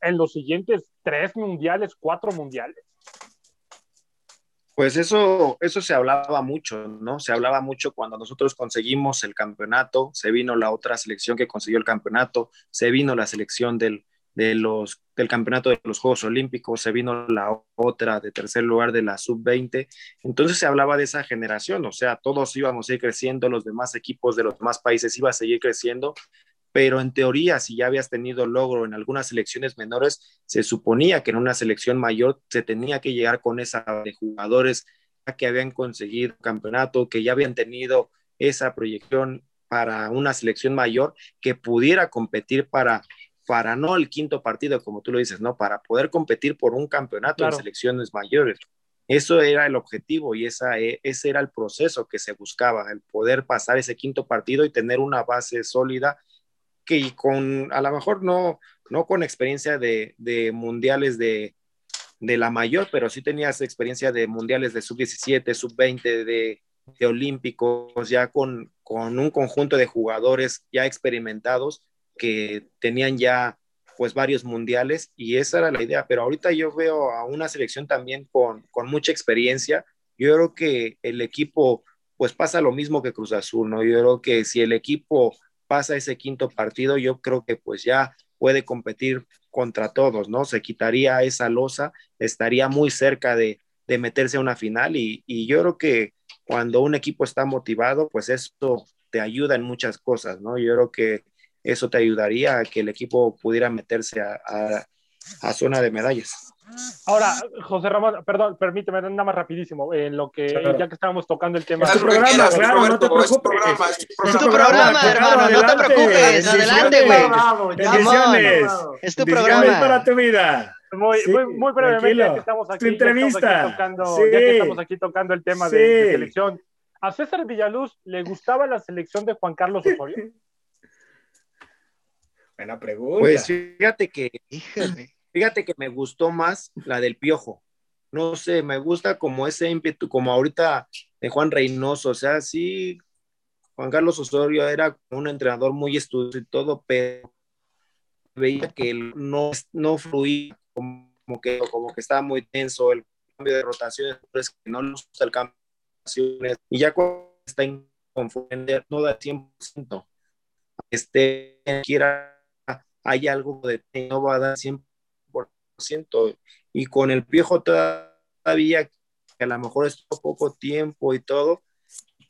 en los siguientes tres mundiales, cuatro mundiales? Pues eso, eso se hablaba mucho, ¿no? Se hablaba mucho cuando nosotros conseguimos el campeonato, se vino la otra selección que consiguió el campeonato, se vino la selección del, de los, del campeonato de los Juegos Olímpicos, se vino la otra de tercer lugar de la sub-20. Entonces se hablaba de esa generación, o sea, todos íbamos a ir creciendo, los demás equipos de los demás países iban a seguir creciendo, pero en teoría, si ya habías tenido logro en algunas selecciones menores, se suponía que en una selección mayor se tenía que llegar con esa de jugadores que habían conseguido campeonato, que ya habían tenido esa proyección para una selección mayor que pudiera competir para para no el quinto partido, como tú lo dices, ¿no? Para poder competir por un campeonato en selecciones mayores. Eso era el objetivo y esa, e, ese era el proceso que se buscaba, el poder pasar ese quinto partido y tener una base sólida que con, a lo mejor no, no con experiencia de, de mundiales de, de, la mayor, pero sí tenías experiencia de mundiales de sub-17, sub-20, de, de, olímpicos, ya con, con un conjunto de jugadores ya experimentados que tenían ya pues varios mundiales y esa era la idea, pero ahorita yo veo a una selección también con, con mucha experiencia, yo creo que el equipo pues pasa lo mismo que Cruz Azul, ¿no? Yo creo que si el equipo pasa ese quinto partido, yo creo que pues ya puede competir contra todos, ¿no? Se quitaría esa losa, estaría muy cerca de, de meterse a una final y, y, yo creo que cuando un equipo está motivado, pues esto te ayuda en muchas cosas, ¿no? Yo creo que eso te ayudaría a que el equipo pudiera meterse a, a, zona de medallas. Ahora, José Ramón, perdón, permíteme nada más rapidísimo, en lo que ya que estábamos tocando el tema. Es tu programa, claro, no te preocupes. Es tu programa, hermano, no te preocupes, adelante, güey. Es tu programa. para tu vida. Muy, muy, muy brevemente, ya que estamos aquí, entrevista. Ya, estamos aquí tocando, ya que estamos aquí tocando el tema de, de selección. ¿A César Villaluz le gustaba la selección de Juan Carlos Osorio? [LAUGHS] Buena pregunta. Pues fíjate que, fíjate que me gustó más la del Piojo. No sé, me gusta como ese ímpetu, como ahorita de Juan Reynoso. O sea, sí, Juan Carlos Osorio era un entrenador muy estudioso y todo, pero veía que no, no fluía como que, como que estaba muy tenso, el cambio de rotaciones, pues que no le gusta el cambio de rotaciones. Y ya cuando está en confundir, no da 100%. Este, quiera hay algo de no va a dar 100%. Y con el Piojo todavía, que a lo mejor estuvo poco tiempo y todo,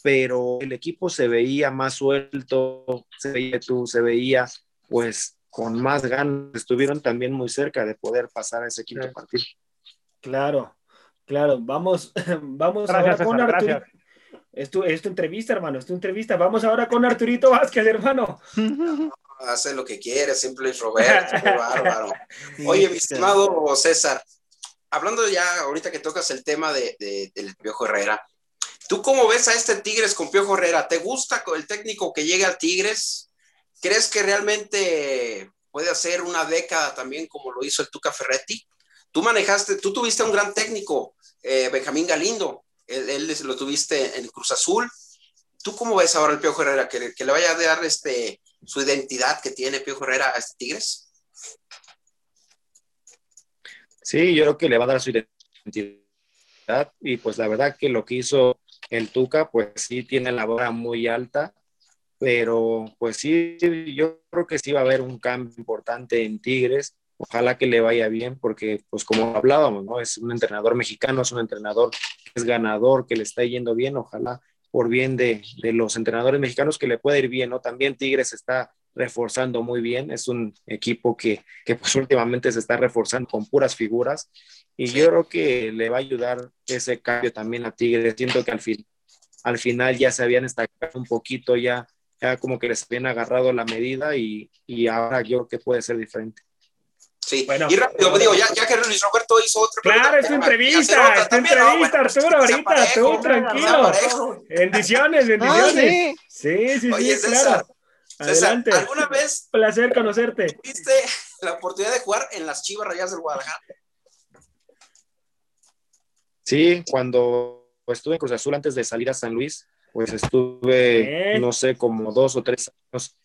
pero el equipo se veía más suelto, se veía tú, se veía pues con más ganas, estuvieron también muy cerca de poder pasar a ese quinto partido. Claro, claro, vamos, [LAUGHS] vamos gracias, ahora con Arturito. Es tu, es tu entrevista, hermano, es tu entrevista. Vamos ahora con Arturito Vázquez, hermano. [LAUGHS] hace lo que quiere, siempre es Roberto, [LAUGHS] bárbaro. Oye, mi estimado César, hablando ya ahorita que tocas el tema de, del Piojo Herrera, ¿tú cómo ves a este Tigres con Piojo Herrera? ¿Te gusta el técnico que llega al Tigres? ¿Crees que realmente puede hacer una década también como lo hizo el Tuca Ferretti? Tú manejaste, tú tuviste un gran técnico, eh, Benjamín Galindo, él, él, lo tuviste en Cruz Azul. ¿Tú cómo ves ahora el Piojo Herrera? ¿Que, que le vaya a dar este, su identidad que tiene Pío Herrera a este Tigres? Sí, yo creo que le va a dar su identidad y pues la verdad que lo que hizo el Tuca, pues sí tiene la vara muy alta, pero pues sí, yo creo que sí va a haber un cambio importante en Tigres. Ojalá que le vaya bien, porque pues como hablábamos, ¿no? Es un entrenador mexicano, es un entrenador que es ganador, que le está yendo bien, ojalá por bien de, de, los entrenadores mexicanos que le puede ir bien, ¿no? También Tigres está reforzando muy bien, es un equipo que, que pues últimamente se está reforzando con puras figuras y yo creo que le va a ayudar ese cambio también a Tigres, siento que al, fin, al final ya se habían estancado un poquito, ya, ya como que les habían agarrado la medida y, y ahora yo creo que puede ser diferente. Sí, bueno, y rápido, digo, ya, ya, que Luis Roberto hizo otra Claro, es tu entrevista, es tu entrevista, Arturo, ahorita, tú, tranquilo. Bendiciones, bendiciones. sí. sí, Oye, sí, César, claro. Adelante. César, ¿alguna vez placer conocerte? ¿Tuviste la oportunidad de jugar en las Chivas Rayas del Guadalajara? Sí, cuando estuve en Cruz Azul antes de salir a San Luis, pues estuve, no sé, como dos o tres años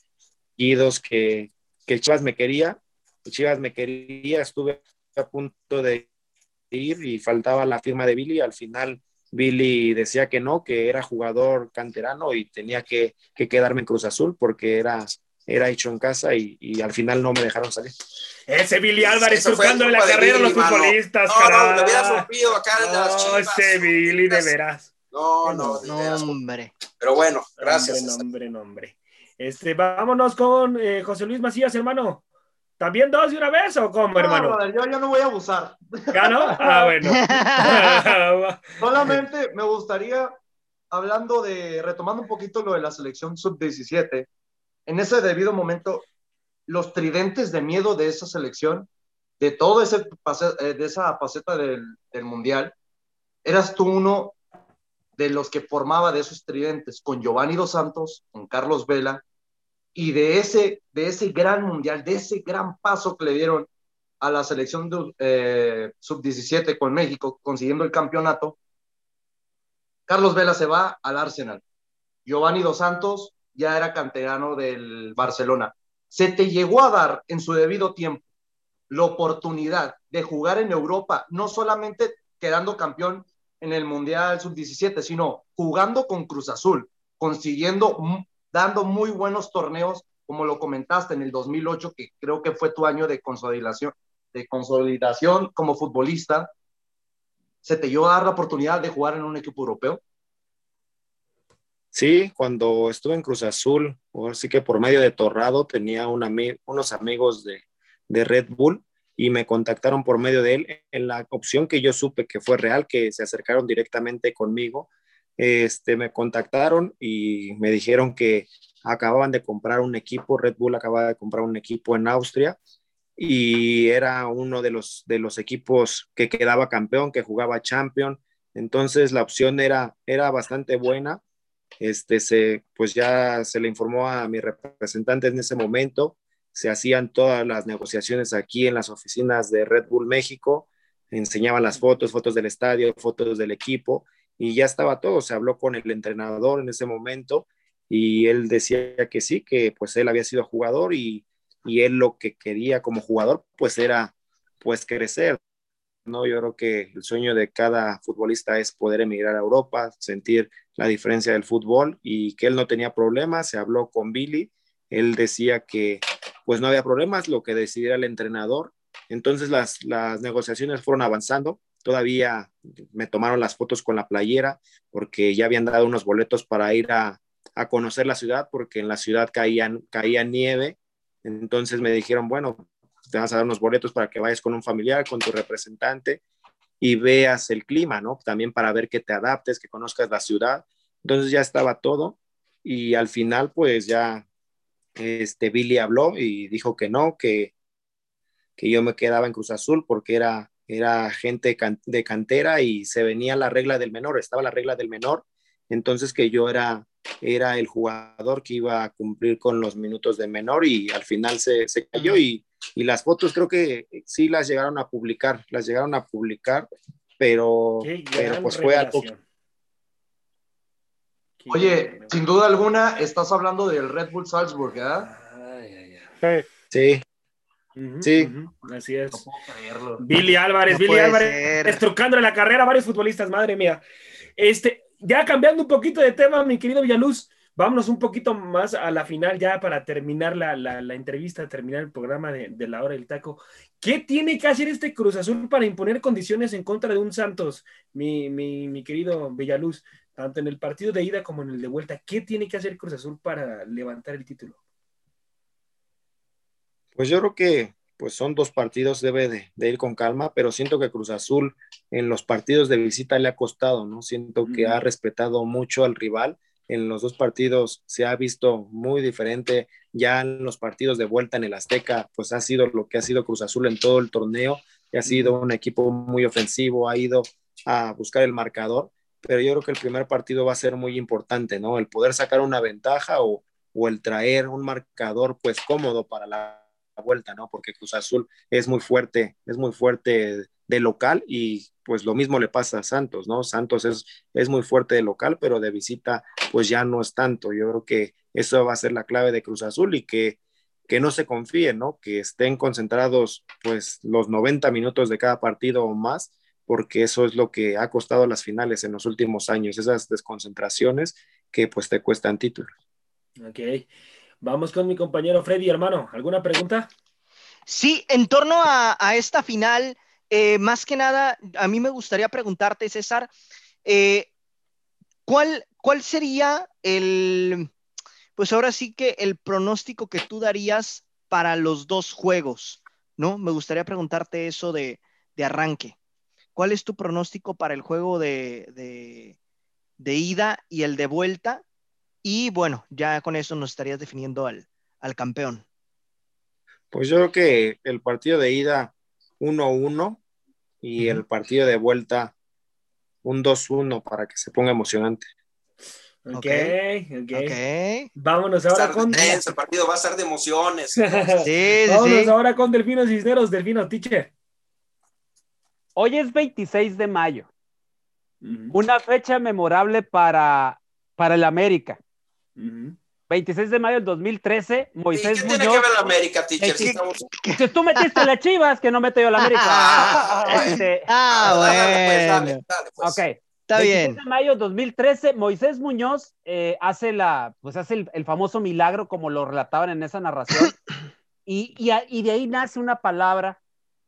seguidos que, que Chivas me quería Chivas me quería, estuve a punto de ir y faltaba la firma de Billy. Al final, Billy decía que no, que era jugador canterano y tenía que, que quedarme en Cruz Azul porque era, era hecho en casa y, y, al final no me dejaron salir. Ese Billy Álvarez surcando en la carrera de los futbolistas, no, no, lo hubieras rompido acá no, las chivas, ese Billy, de veras. No, no, no, veras, hombre. Pero bueno, gracias. Nombre, nombre, nombre. Este, vámonos con eh, José Luis Macías, hermano. ¿También dos de una vez o cómo, no, hermano? Brother, yo, yo no voy a abusar. ¿Ya no? Ah, bueno. [LAUGHS] Solamente me gustaría, hablando de, retomando un poquito lo de la selección sub-17, en ese debido momento, los tridentes de miedo de esa selección, de todo ese eh, de esa faceta del, del mundial, eras tú uno de los que formaba de esos tridentes, con Giovanni Dos Santos, con Carlos Vela, y de ese, de ese gran mundial, de ese gran paso que le dieron a la selección eh, sub-17 con México, consiguiendo el campeonato, Carlos Vela se va al Arsenal. Giovanni Dos Santos ya era canterano del Barcelona. Se te llegó a dar en su debido tiempo la oportunidad de jugar en Europa, no solamente quedando campeón en el Mundial Sub-17, sino jugando con Cruz Azul, consiguiendo, dando muy buenos torneos, como lo comentaste en el 2008, que creo que fue tu año de consolidación, de consolidación como futbolista. ¿Se te dio a dar la oportunidad de jugar en un equipo europeo? Sí, cuando estuve en Cruz Azul, así que por medio de Torrado tenía unos amigos de, de Red Bull y me contactaron por medio de él en la opción que yo supe que fue real, que se acercaron directamente conmigo. Este, me contactaron y me dijeron que acababan de comprar un equipo, Red Bull acababa de comprar un equipo en Austria y era uno de los, de los equipos que quedaba campeón, que jugaba champion. Entonces la opción era, era bastante buena. Este, se, pues ya se le informó a mi representante en ese momento se hacían todas las negociaciones aquí en las oficinas de Red Bull México, enseñaban las fotos, fotos del estadio, fotos del equipo, y ya estaba todo. Se habló con el entrenador en ese momento y él decía que sí, que pues él había sido jugador y, y él lo que quería como jugador pues era pues crecer. ¿no? Yo creo que el sueño de cada futbolista es poder emigrar a Europa, sentir la diferencia del fútbol y que él no tenía problemas. Se habló con Billy, él decía que pues no había problemas, lo que decidiera el entrenador. Entonces las, las negociaciones fueron avanzando. Todavía me tomaron las fotos con la playera porque ya habían dado unos boletos para ir a, a conocer la ciudad porque en la ciudad caía, caía nieve. Entonces me dijeron, bueno, te vas a dar unos boletos para que vayas con un familiar, con tu representante y veas el clima, ¿no? También para ver que te adaptes, que conozcas la ciudad. Entonces ya estaba todo y al final pues ya este Billy habló y dijo que no, que, que yo me quedaba en Cruz Azul porque era, era gente de cantera y se venía la regla del menor, estaba la regla del menor, entonces que yo era, era el jugador que iba a cumplir con los minutos de menor y al final se, se cayó y, y, las fotos creo que sí las llegaron a publicar, las llegaron a publicar, pero, pero pues fue algo Oye, sin duda alguna, estás hablando del Red Bull Salzburg, ¿verdad? Sí. Sí. Así es. Billy Álvarez, Billy Álvarez, estrucándole la carrera a varios futbolistas, madre mía. Este, ya cambiando un poquito de tema, mi querido Villaluz, vámonos un poquito más a la final ya para terminar la, la, entrevista, terminar el programa de, de, la hora del taco. ¿Qué tiene que hacer este Cruz Azul para imponer condiciones en contra de un Santos, mi, mi, mi querido Villaluz? tanto en el partido de ida como en el de vuelta. ¿Qué tiene que hacer Cruz Azul para levantar el título? Pues yo creo que pues son dos partidos, debe de, ir con calma, pero siento que Cruz Azul en los partidos de visita le ha costado, ¿no? Siento que ha respetado mucho al rival. En los dos partidos se ha visto muy diferente. Ya en los partidos de vuelta en el Azteca, pues ha sido lo que ha sido Cruz Azul en todo el torneo. Ha sido un equipo muy ofensivo, ha ido a buscar el marcador pero yo creo que el primer partido va a ser muy importante, ¿no? El poder sacar una ventaja o, o el traer un marcador pues cómodo para la vuelta, ¿no? Porque Cruz Azul es muy fuerte, es muy fuerte de local y pues lo mismo le pasa a Santos, ¿no? Santos es, es muy fuerte de local, pero de visita pues ya no es tanto. Yo creo que eso va a ser la clave de Cruz Azul y que, que no se confíen, ¿no? Que estén concentrados pues los 90 minutos de cada partido o más porque eso es lo que ha costado las finales en los últimos años, esas desconcentraciones que pues te cuestan títulos. Ok, vamos con mi compañero Freddy, hermano, ¿alguna pregunta? Sí, en torno a, esta final, eh, más que nada, a mí me gustaría preguntarte, César, eh, ¿cuál, ¿cuál sería el, pues ahora sí que el pronóstico que tú darías para los dos juegos, ¿no? Me gustaría preguntarte eso de, de arranque. ¿Cuál es tu pronóstico para el juego de, ida y el de vuelta? Y bueno, ya con eso nos estarías definiendo al, campeón. Pues yo creo que el partido de ida 1-1 y el partido de vuelta un 2-1 para que se ponga emocionante. Ok, ok. okay. Vámonos ahora con. el partido va a ser de emociones. [LAUGHS] sí, sí, Vámonos ahora con Delfino Cisneros, Delfino Teacher. Hoy es 26 de mayo. Una fecha memorable para, para el América. 26 de mayo del 2013, Moisés ¿Y qué tiene que ver la América, teacher? Si estamos... tú metiste las chivas, que no meto yo la América. este... ah, bueno. Pues. Ok. Está bien. de mayo del 2013, Moisés Muñoz eh, hace, la, pues hace el, famoso milagro, como lo relataban en esa narración, y, y, y de ahí nace una palabra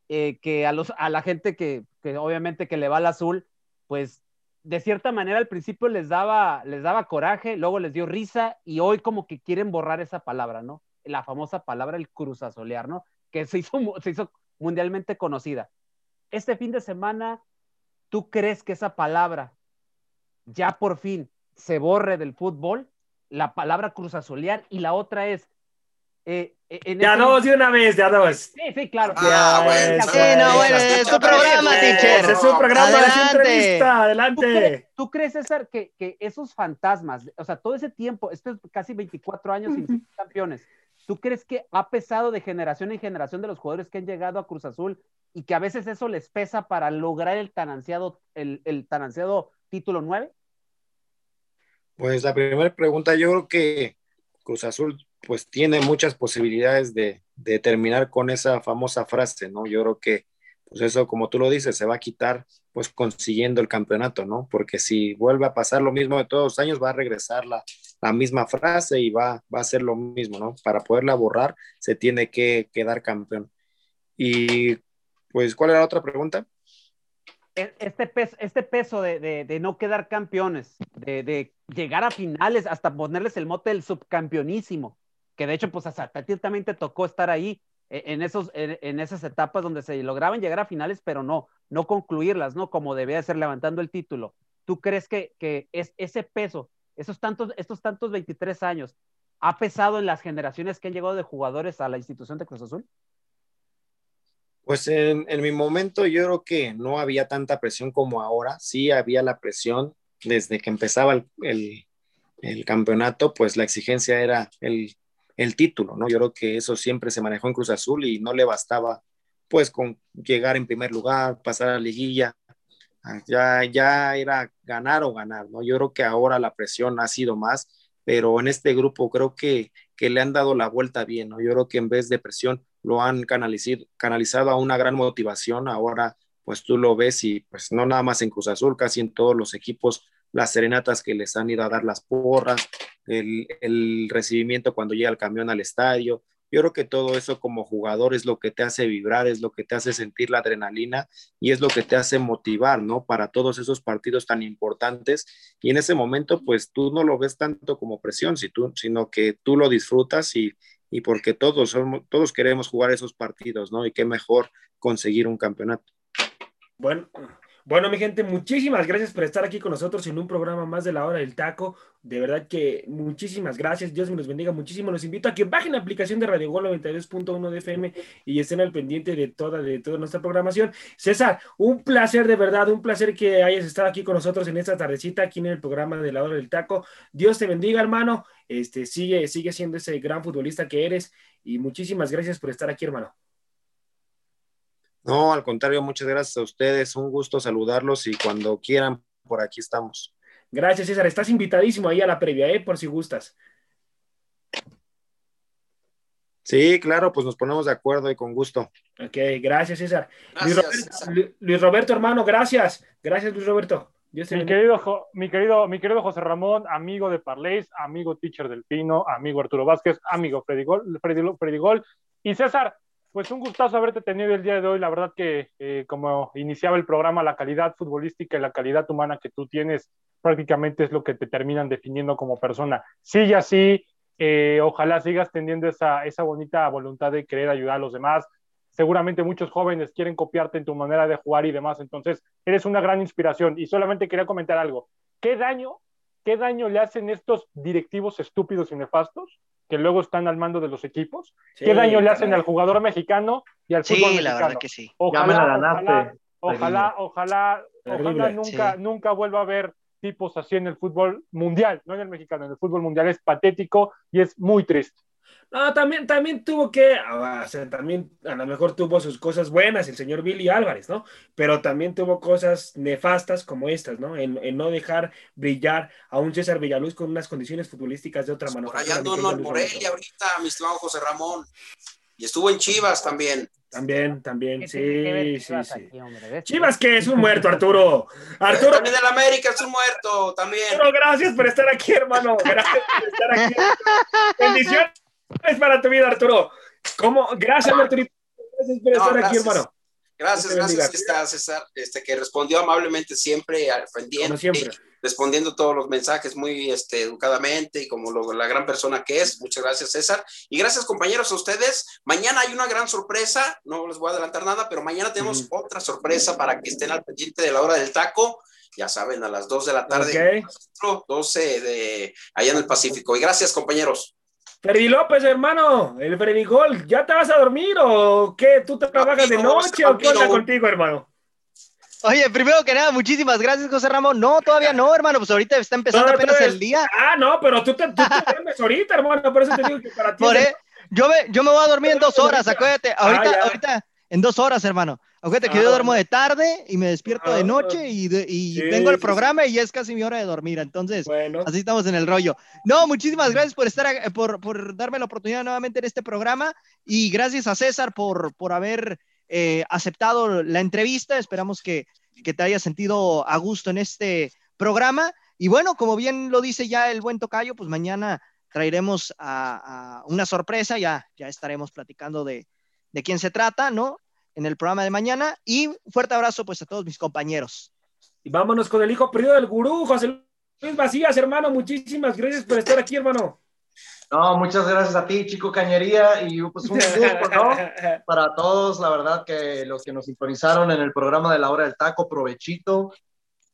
eh, que a, los, a la gente que, que, obviamente que le va al azul, pues de cierta manera al principio les daba, les daba coraje, luego les dio risa y hoy como que quieren borrar esa palabra, ¿no? La famosa palabra el cruzazolear, ¿no? Que se hizo, se hizo mundialmente conocida. Este fin de semana, ¿tú crees que esa palabra ya por fin se borre del fútbol? La palabra cruzazolear y la otra es, eh, eh, ya dos de una vez, ya dos. Sí, sí, claro. Ah, bueno, sí, no, bueno, es tu programa, teacher. Es su programa, adelante. adelante. ¿Tú crees, César, que, que, esos fantasmas, o sea, todo ese tiempo, estos casi 24 años sin ser campeones, ¿tú crees que ha pesado de generación en generación de los jugadores que han llegado a Cruz Azul y que a veces eso les pesa para lograr el tan ansiado, el, el tan ansiado título 9? Pues la primera pregunta, yo creo que Cruz Azul pues tiene muchas posibilidades de, terminar con esa famosa frase, ¿no? Yo creo que, pues eso, como tú lo dices, se va a quitar, pues consiguiendo el campeonato, ¿no? Porque si vuelve a pasar lo mismo de todos los años, va a regresar la, misma frase y va, a ser lo mismo, ¿no? Para poderla borrar, se tiene que quedar campeón. Y, pues, ¿cuál era la otra pregunta? E, este peso, este peso de, no quedar campeones, de, de, llegar a finales, hasta ponerles el mote del subcampeonísimo, que de hecho, pues hasta también te tocó estar ahí eh, en, esos, en, esas etapas donde se lograban llegar a finales, pero no, no concluirlas, ¿no? Como debía ser levantando el título. ¿Tú crees que, que es, ese peso, esos tantos, estos tantos 23 años, ha pesado en las generaciones que han llegado de jugadores a la institución de Cruz Azul? Pues en, en, mi momento yo creo que no había tanta presión como ahora. Sí había la presión desde que empezaba el, el, el campeonato, pues la exigencia era el, el título, ¿no? Yo creo que eso siempre se manejó en Cruz Azul y no le bastaba pues con llegar en primer lugar, pasar a la liguilla, ah, ya, ya era ganar o ganar, ¿no? Yo creo que ahora la presión ha sido más, pero en este grupo creo que, que le han dado la vuelta bien, ¿no? Yo creo que en vez de presión lo han canalizado, canalizado a una gran motivación, ahora pues tú lo ves y pues no nada más en Cruz Azul, casi en todos los equipos las serenatas que les han ido a dar las porras, el, recibimiento cuando llega el camión al estadio. Yo creo que todo eso como jugador es lo que te hace vibrar, es lo que te hace sentir la adrenalina y es lo que te hace motivar, ¿no? Para todos esos partidos tan importantes. Y en ese momento, pues tú no lo ves tanto como presión, sino que tú lo disfrutas y, y porque todos, somos, todos queremos jugar esos partidos, ¿no? Y qué mejor conseguir un campeonato. Bueno, bueno, mi gente, muchísimas gracias por estar aquí con nosotros en un programa más de la hora del taco. De verdad que muchísimas gracias. Dios me los bendiga muchísimo. Los invito a que bajen la aplicación de Radio Gol 92.1 de FM y estén al pendiente de toda, de toda nuestra programación. César, un placer de verdad, un placer que hayas estado aquí con nosotros en esta tardecita, aquí en el programa de la hora del taco. Dios te bendiga, hermano. Este, sigue, sigue siendo ese gran futbolista que eres y muchísimas gracias por estar aquí, hermano. No, al contrario, muchas gracias a ustedes. Un gusto saludarlos y cuando quieran, por aquí estamos. Gracias, César. Estás invitadísimo ahí a la previa, ¿eh? por si gustas. Sí, claro, pues nos ponemos de acuerdo y con gusto. Ok, gracias, César. Luis, Roberto, hermano, gracias. Gracias, Luis Roberto. mi, querido, mi, querido, mi querido José Ramón, amigo de Parleis, amigo teacher del Pino, amigo Arturo Vázquez, amigo Freddy Gol, Freddy Gol. Y César, pues un gustazo haberte tenido el día de hoy. La verdad que eh, como iniciaba el programa, la calidad futbolística y la calidad humana que tú tienes prácticamente es lo que te terminan definiendo como persona. Sigue así, eh, ojalá sigas teniendo esa, esa bonita voluntad de querer ayudar a los demás. Seguramente muchos jóvenes quieren copiarte en tu manera de jugar y demás, entonces eres una gran inspiración. Y solamente quería comentar algo. ¿Qué daño, qué daño le hacen estos directivos estúpidos y nefastos que luego están al mando de los equipos. ¿Qué daño le hacen al jugador mexicano y al fútbol mexicano? la verdad que sí. Ojalá, ojalá, ojalá, ojalá, ojalá nunca, nunca vuelva a haber tipos así en el fútbol mundial, no en el mexicano, en el fútbol mundial es patético y es muy triste. No, también, también tuvo que, ah, o sea, también a lo mejor tuvo sus cosas buenas el señor Billy Álvarez, ¿no? Pero también tuvo cosas nefastas como estas, ¿no? En, no dejar brillar a un César Villaluz con unas condiciones futbolísticas de otra manera. Por allá ando en Morelia ahorita, mi estimado José Ramón. Y estuvo en Chivas también. También, también, sí, sí, sí. Chivas que es un muerto, Arturo. Arturo. También del América es un muerto, también. Pero gracias por estar aquí, hermano. Gracias por estar aquí. Bendiciones [LAUGHS] es para tu vida, Arturo. ¿Cómo? Gracias, Arturo. Gracias por estar aquí, hermano. Gracias, gracias, César, este, que respondió amablemente siempre, siempre. respondiendo todos los mensajes muy este, educadamente y como la gran persona que es. Muchas gracias, César. Y gracias, compañeros, a ustedes. Mañana hay una gran sorpresa, no les voy a adelantar nada, pero mañana tenemos otra sorpresa para que estén al pendiente de la hora del taco. Ya saben, a las 2 de la tarde, 12 de allá en el Pacífico. Y gracias, compañeros. Freddy López, hermano, el Freddy Gol, ¿ya te vas a dormir o qué? ¿Tú trabajas de noche o qué onda contigo, hermano? Oye, primero que nada, muchísimas gracias, José Ramón. No, todavía no, hermano, pues ahorita está empezando apenas el día. Ah, no, pero tú te, tú te [LAUGHS] ahorita, hermano, por eso te digo que para ti. E, yo, me, yo me voy a dormir en dos horas, acuérdate. Ahorita, ah, ahorita, en dos horas, hermano. Acuérdate que yo ah, duermo de tarde y me despierto de ah, noche y, y vengo al programa y ya es casi mi hora de dormir. Entonces, así estamos en el rollo. No, muchísimas gracias por estar, por, por darme la oportunidad nuevamente en este programa y gracias a César por, por haber eh, aceptado la entrevista. Esperamos que, que te hayas sentido a gusto en este programa. Y bueno, como bien lo dice ya el buen Tocayo, pues mañana traeremos a, una sorpresa, ya, ya estaremos platicando de, de quién se trata, ¿no? En el programa de mañana. Y un fuerte abrazo pues a todos mis compañeros. Y vámonos con el hijo perdido del gurú, José Luis Vacías, hermano. Muchísimas gracias por estar aquí, hermano. No, muchas gracias a ti, Chico Cañería, y pues un gusto, ¿no? [LAUGHS] Para todos, la verdad que los que nos sintonizaron en el programa de la hora del taco, provechito,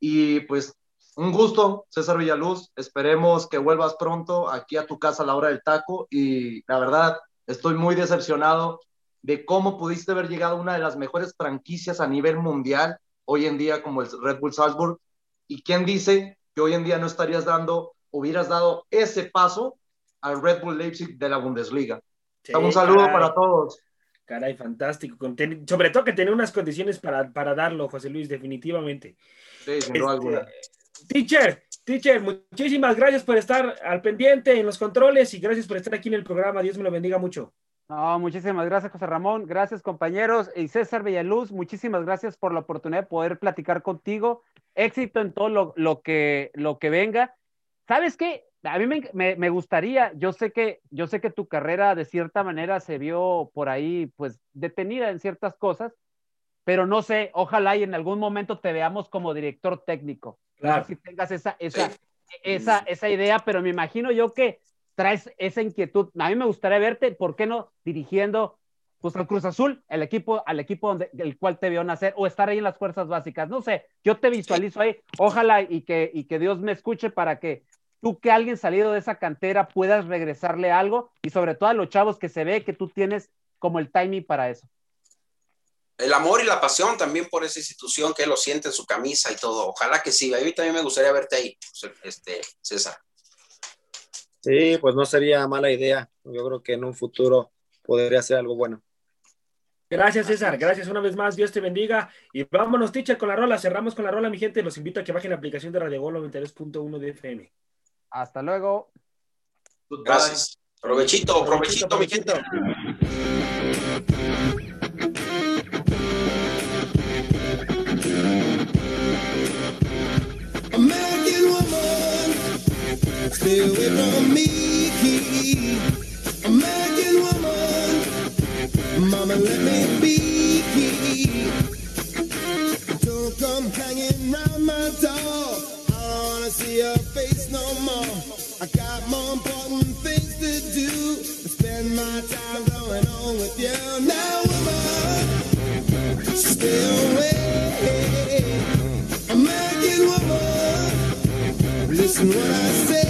y pues un gusto, César Villaluz, esperemos que vuelvas pronto aquí a tu casa a la hora del taco, y la verdad, estoy muy decepcionado de cómo pudiste haber llegado a una de las mejores franquicias a nivel mundial hoy en día como el Red Bull Salzburg. ¿Y quién dice que hoy en día no estarías dando, hubieras dado ese paso al Red Bull Leipzig de la Bundesliga? un saludo para todos. Caray, fantástico. Sobre todo que tiene unas condiciones para, para darlo, José Luis, definitivamente. Sí, sin duda alguna. Este, teacher, teacher, muchísimas gracias por estar al pendiente en los controles y gracias por estar aquí en el programa. Dios me lo bendiga mucho. No, muchísimas gracias, José Ramón. Gracias, compañeros. Y César Villaluz, muchísimas gracias por la oportunidad de poder platicar contigo. Éxito en todo lo, que, lo que venga. ¿Sabes qué? A mí me, gustaría, yo sé, que, yo sé que tu carrera de cierta manera se vio por ahí, pues, detenida en ciertas cosas, pero no sé, ojalá y en algún momento te veamos como director técnico. Claro. Si tengas esa, esa, esa, esa idea, pero me imagino yo que traes esa inquietud. A mí me gustaría verte, ¿por qué no dirigiendo pues al Cruz Azul, el equipo, al equipo donde, el cual te vio nacer, o estar ahí en las fuerzas básicas. No sé, yo te visualizo ahí. Ojalá y que, y que Dios me escuche para que tú, que alguien salido de esa cantera, puedas regresarle algo y sobre todo a los chavos que se ve que tú tienes como el timing para eso. El amor y la pasión también por esa institución que lo siente en su camisa y todo. Ojalá que sí. A mí también me gustaría verte ahí, este, César. Sí, pues no sería mala idea. Yo creo que en un futuro podría ser algo bueno. Gracias, César. Gracias una vez más. Dios te bendiga. Y vámonos, teacher, con la rola. Cerramos con la rola, mi gente. Los invito a que bajen la aplicación de Radio Gol 93.1 de FM. Hasta luego. Gracias. Provechito, provechito, mi gente. Stay away from me, American woman. Mama, let me be. Don't come hanging round my door. I don't wanna see your face no more. I got more important things to do. Spend my time going on with you now, woman. Stay away, American woman. Listen what I say.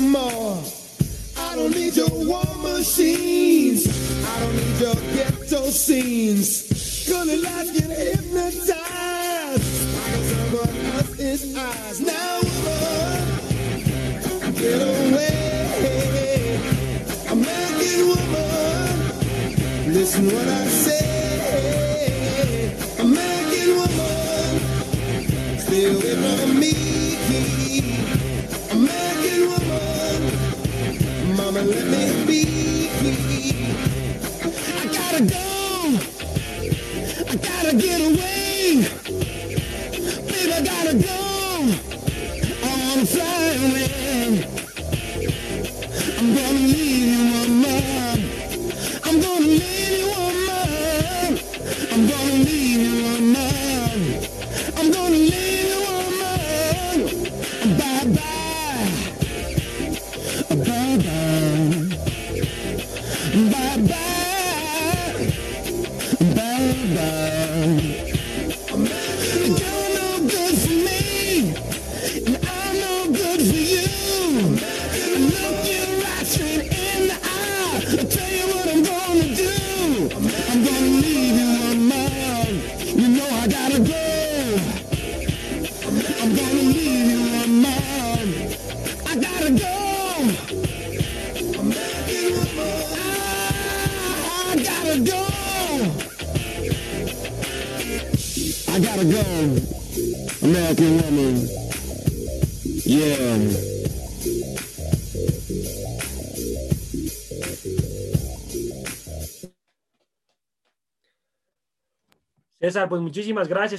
no more. I don't need your war machines. I don't need your ghetto scenes. Gonna let get hypnotized. I got someone else's eyes. Now woman, get away. American woman, listen what I say. pues muchísimas gracias.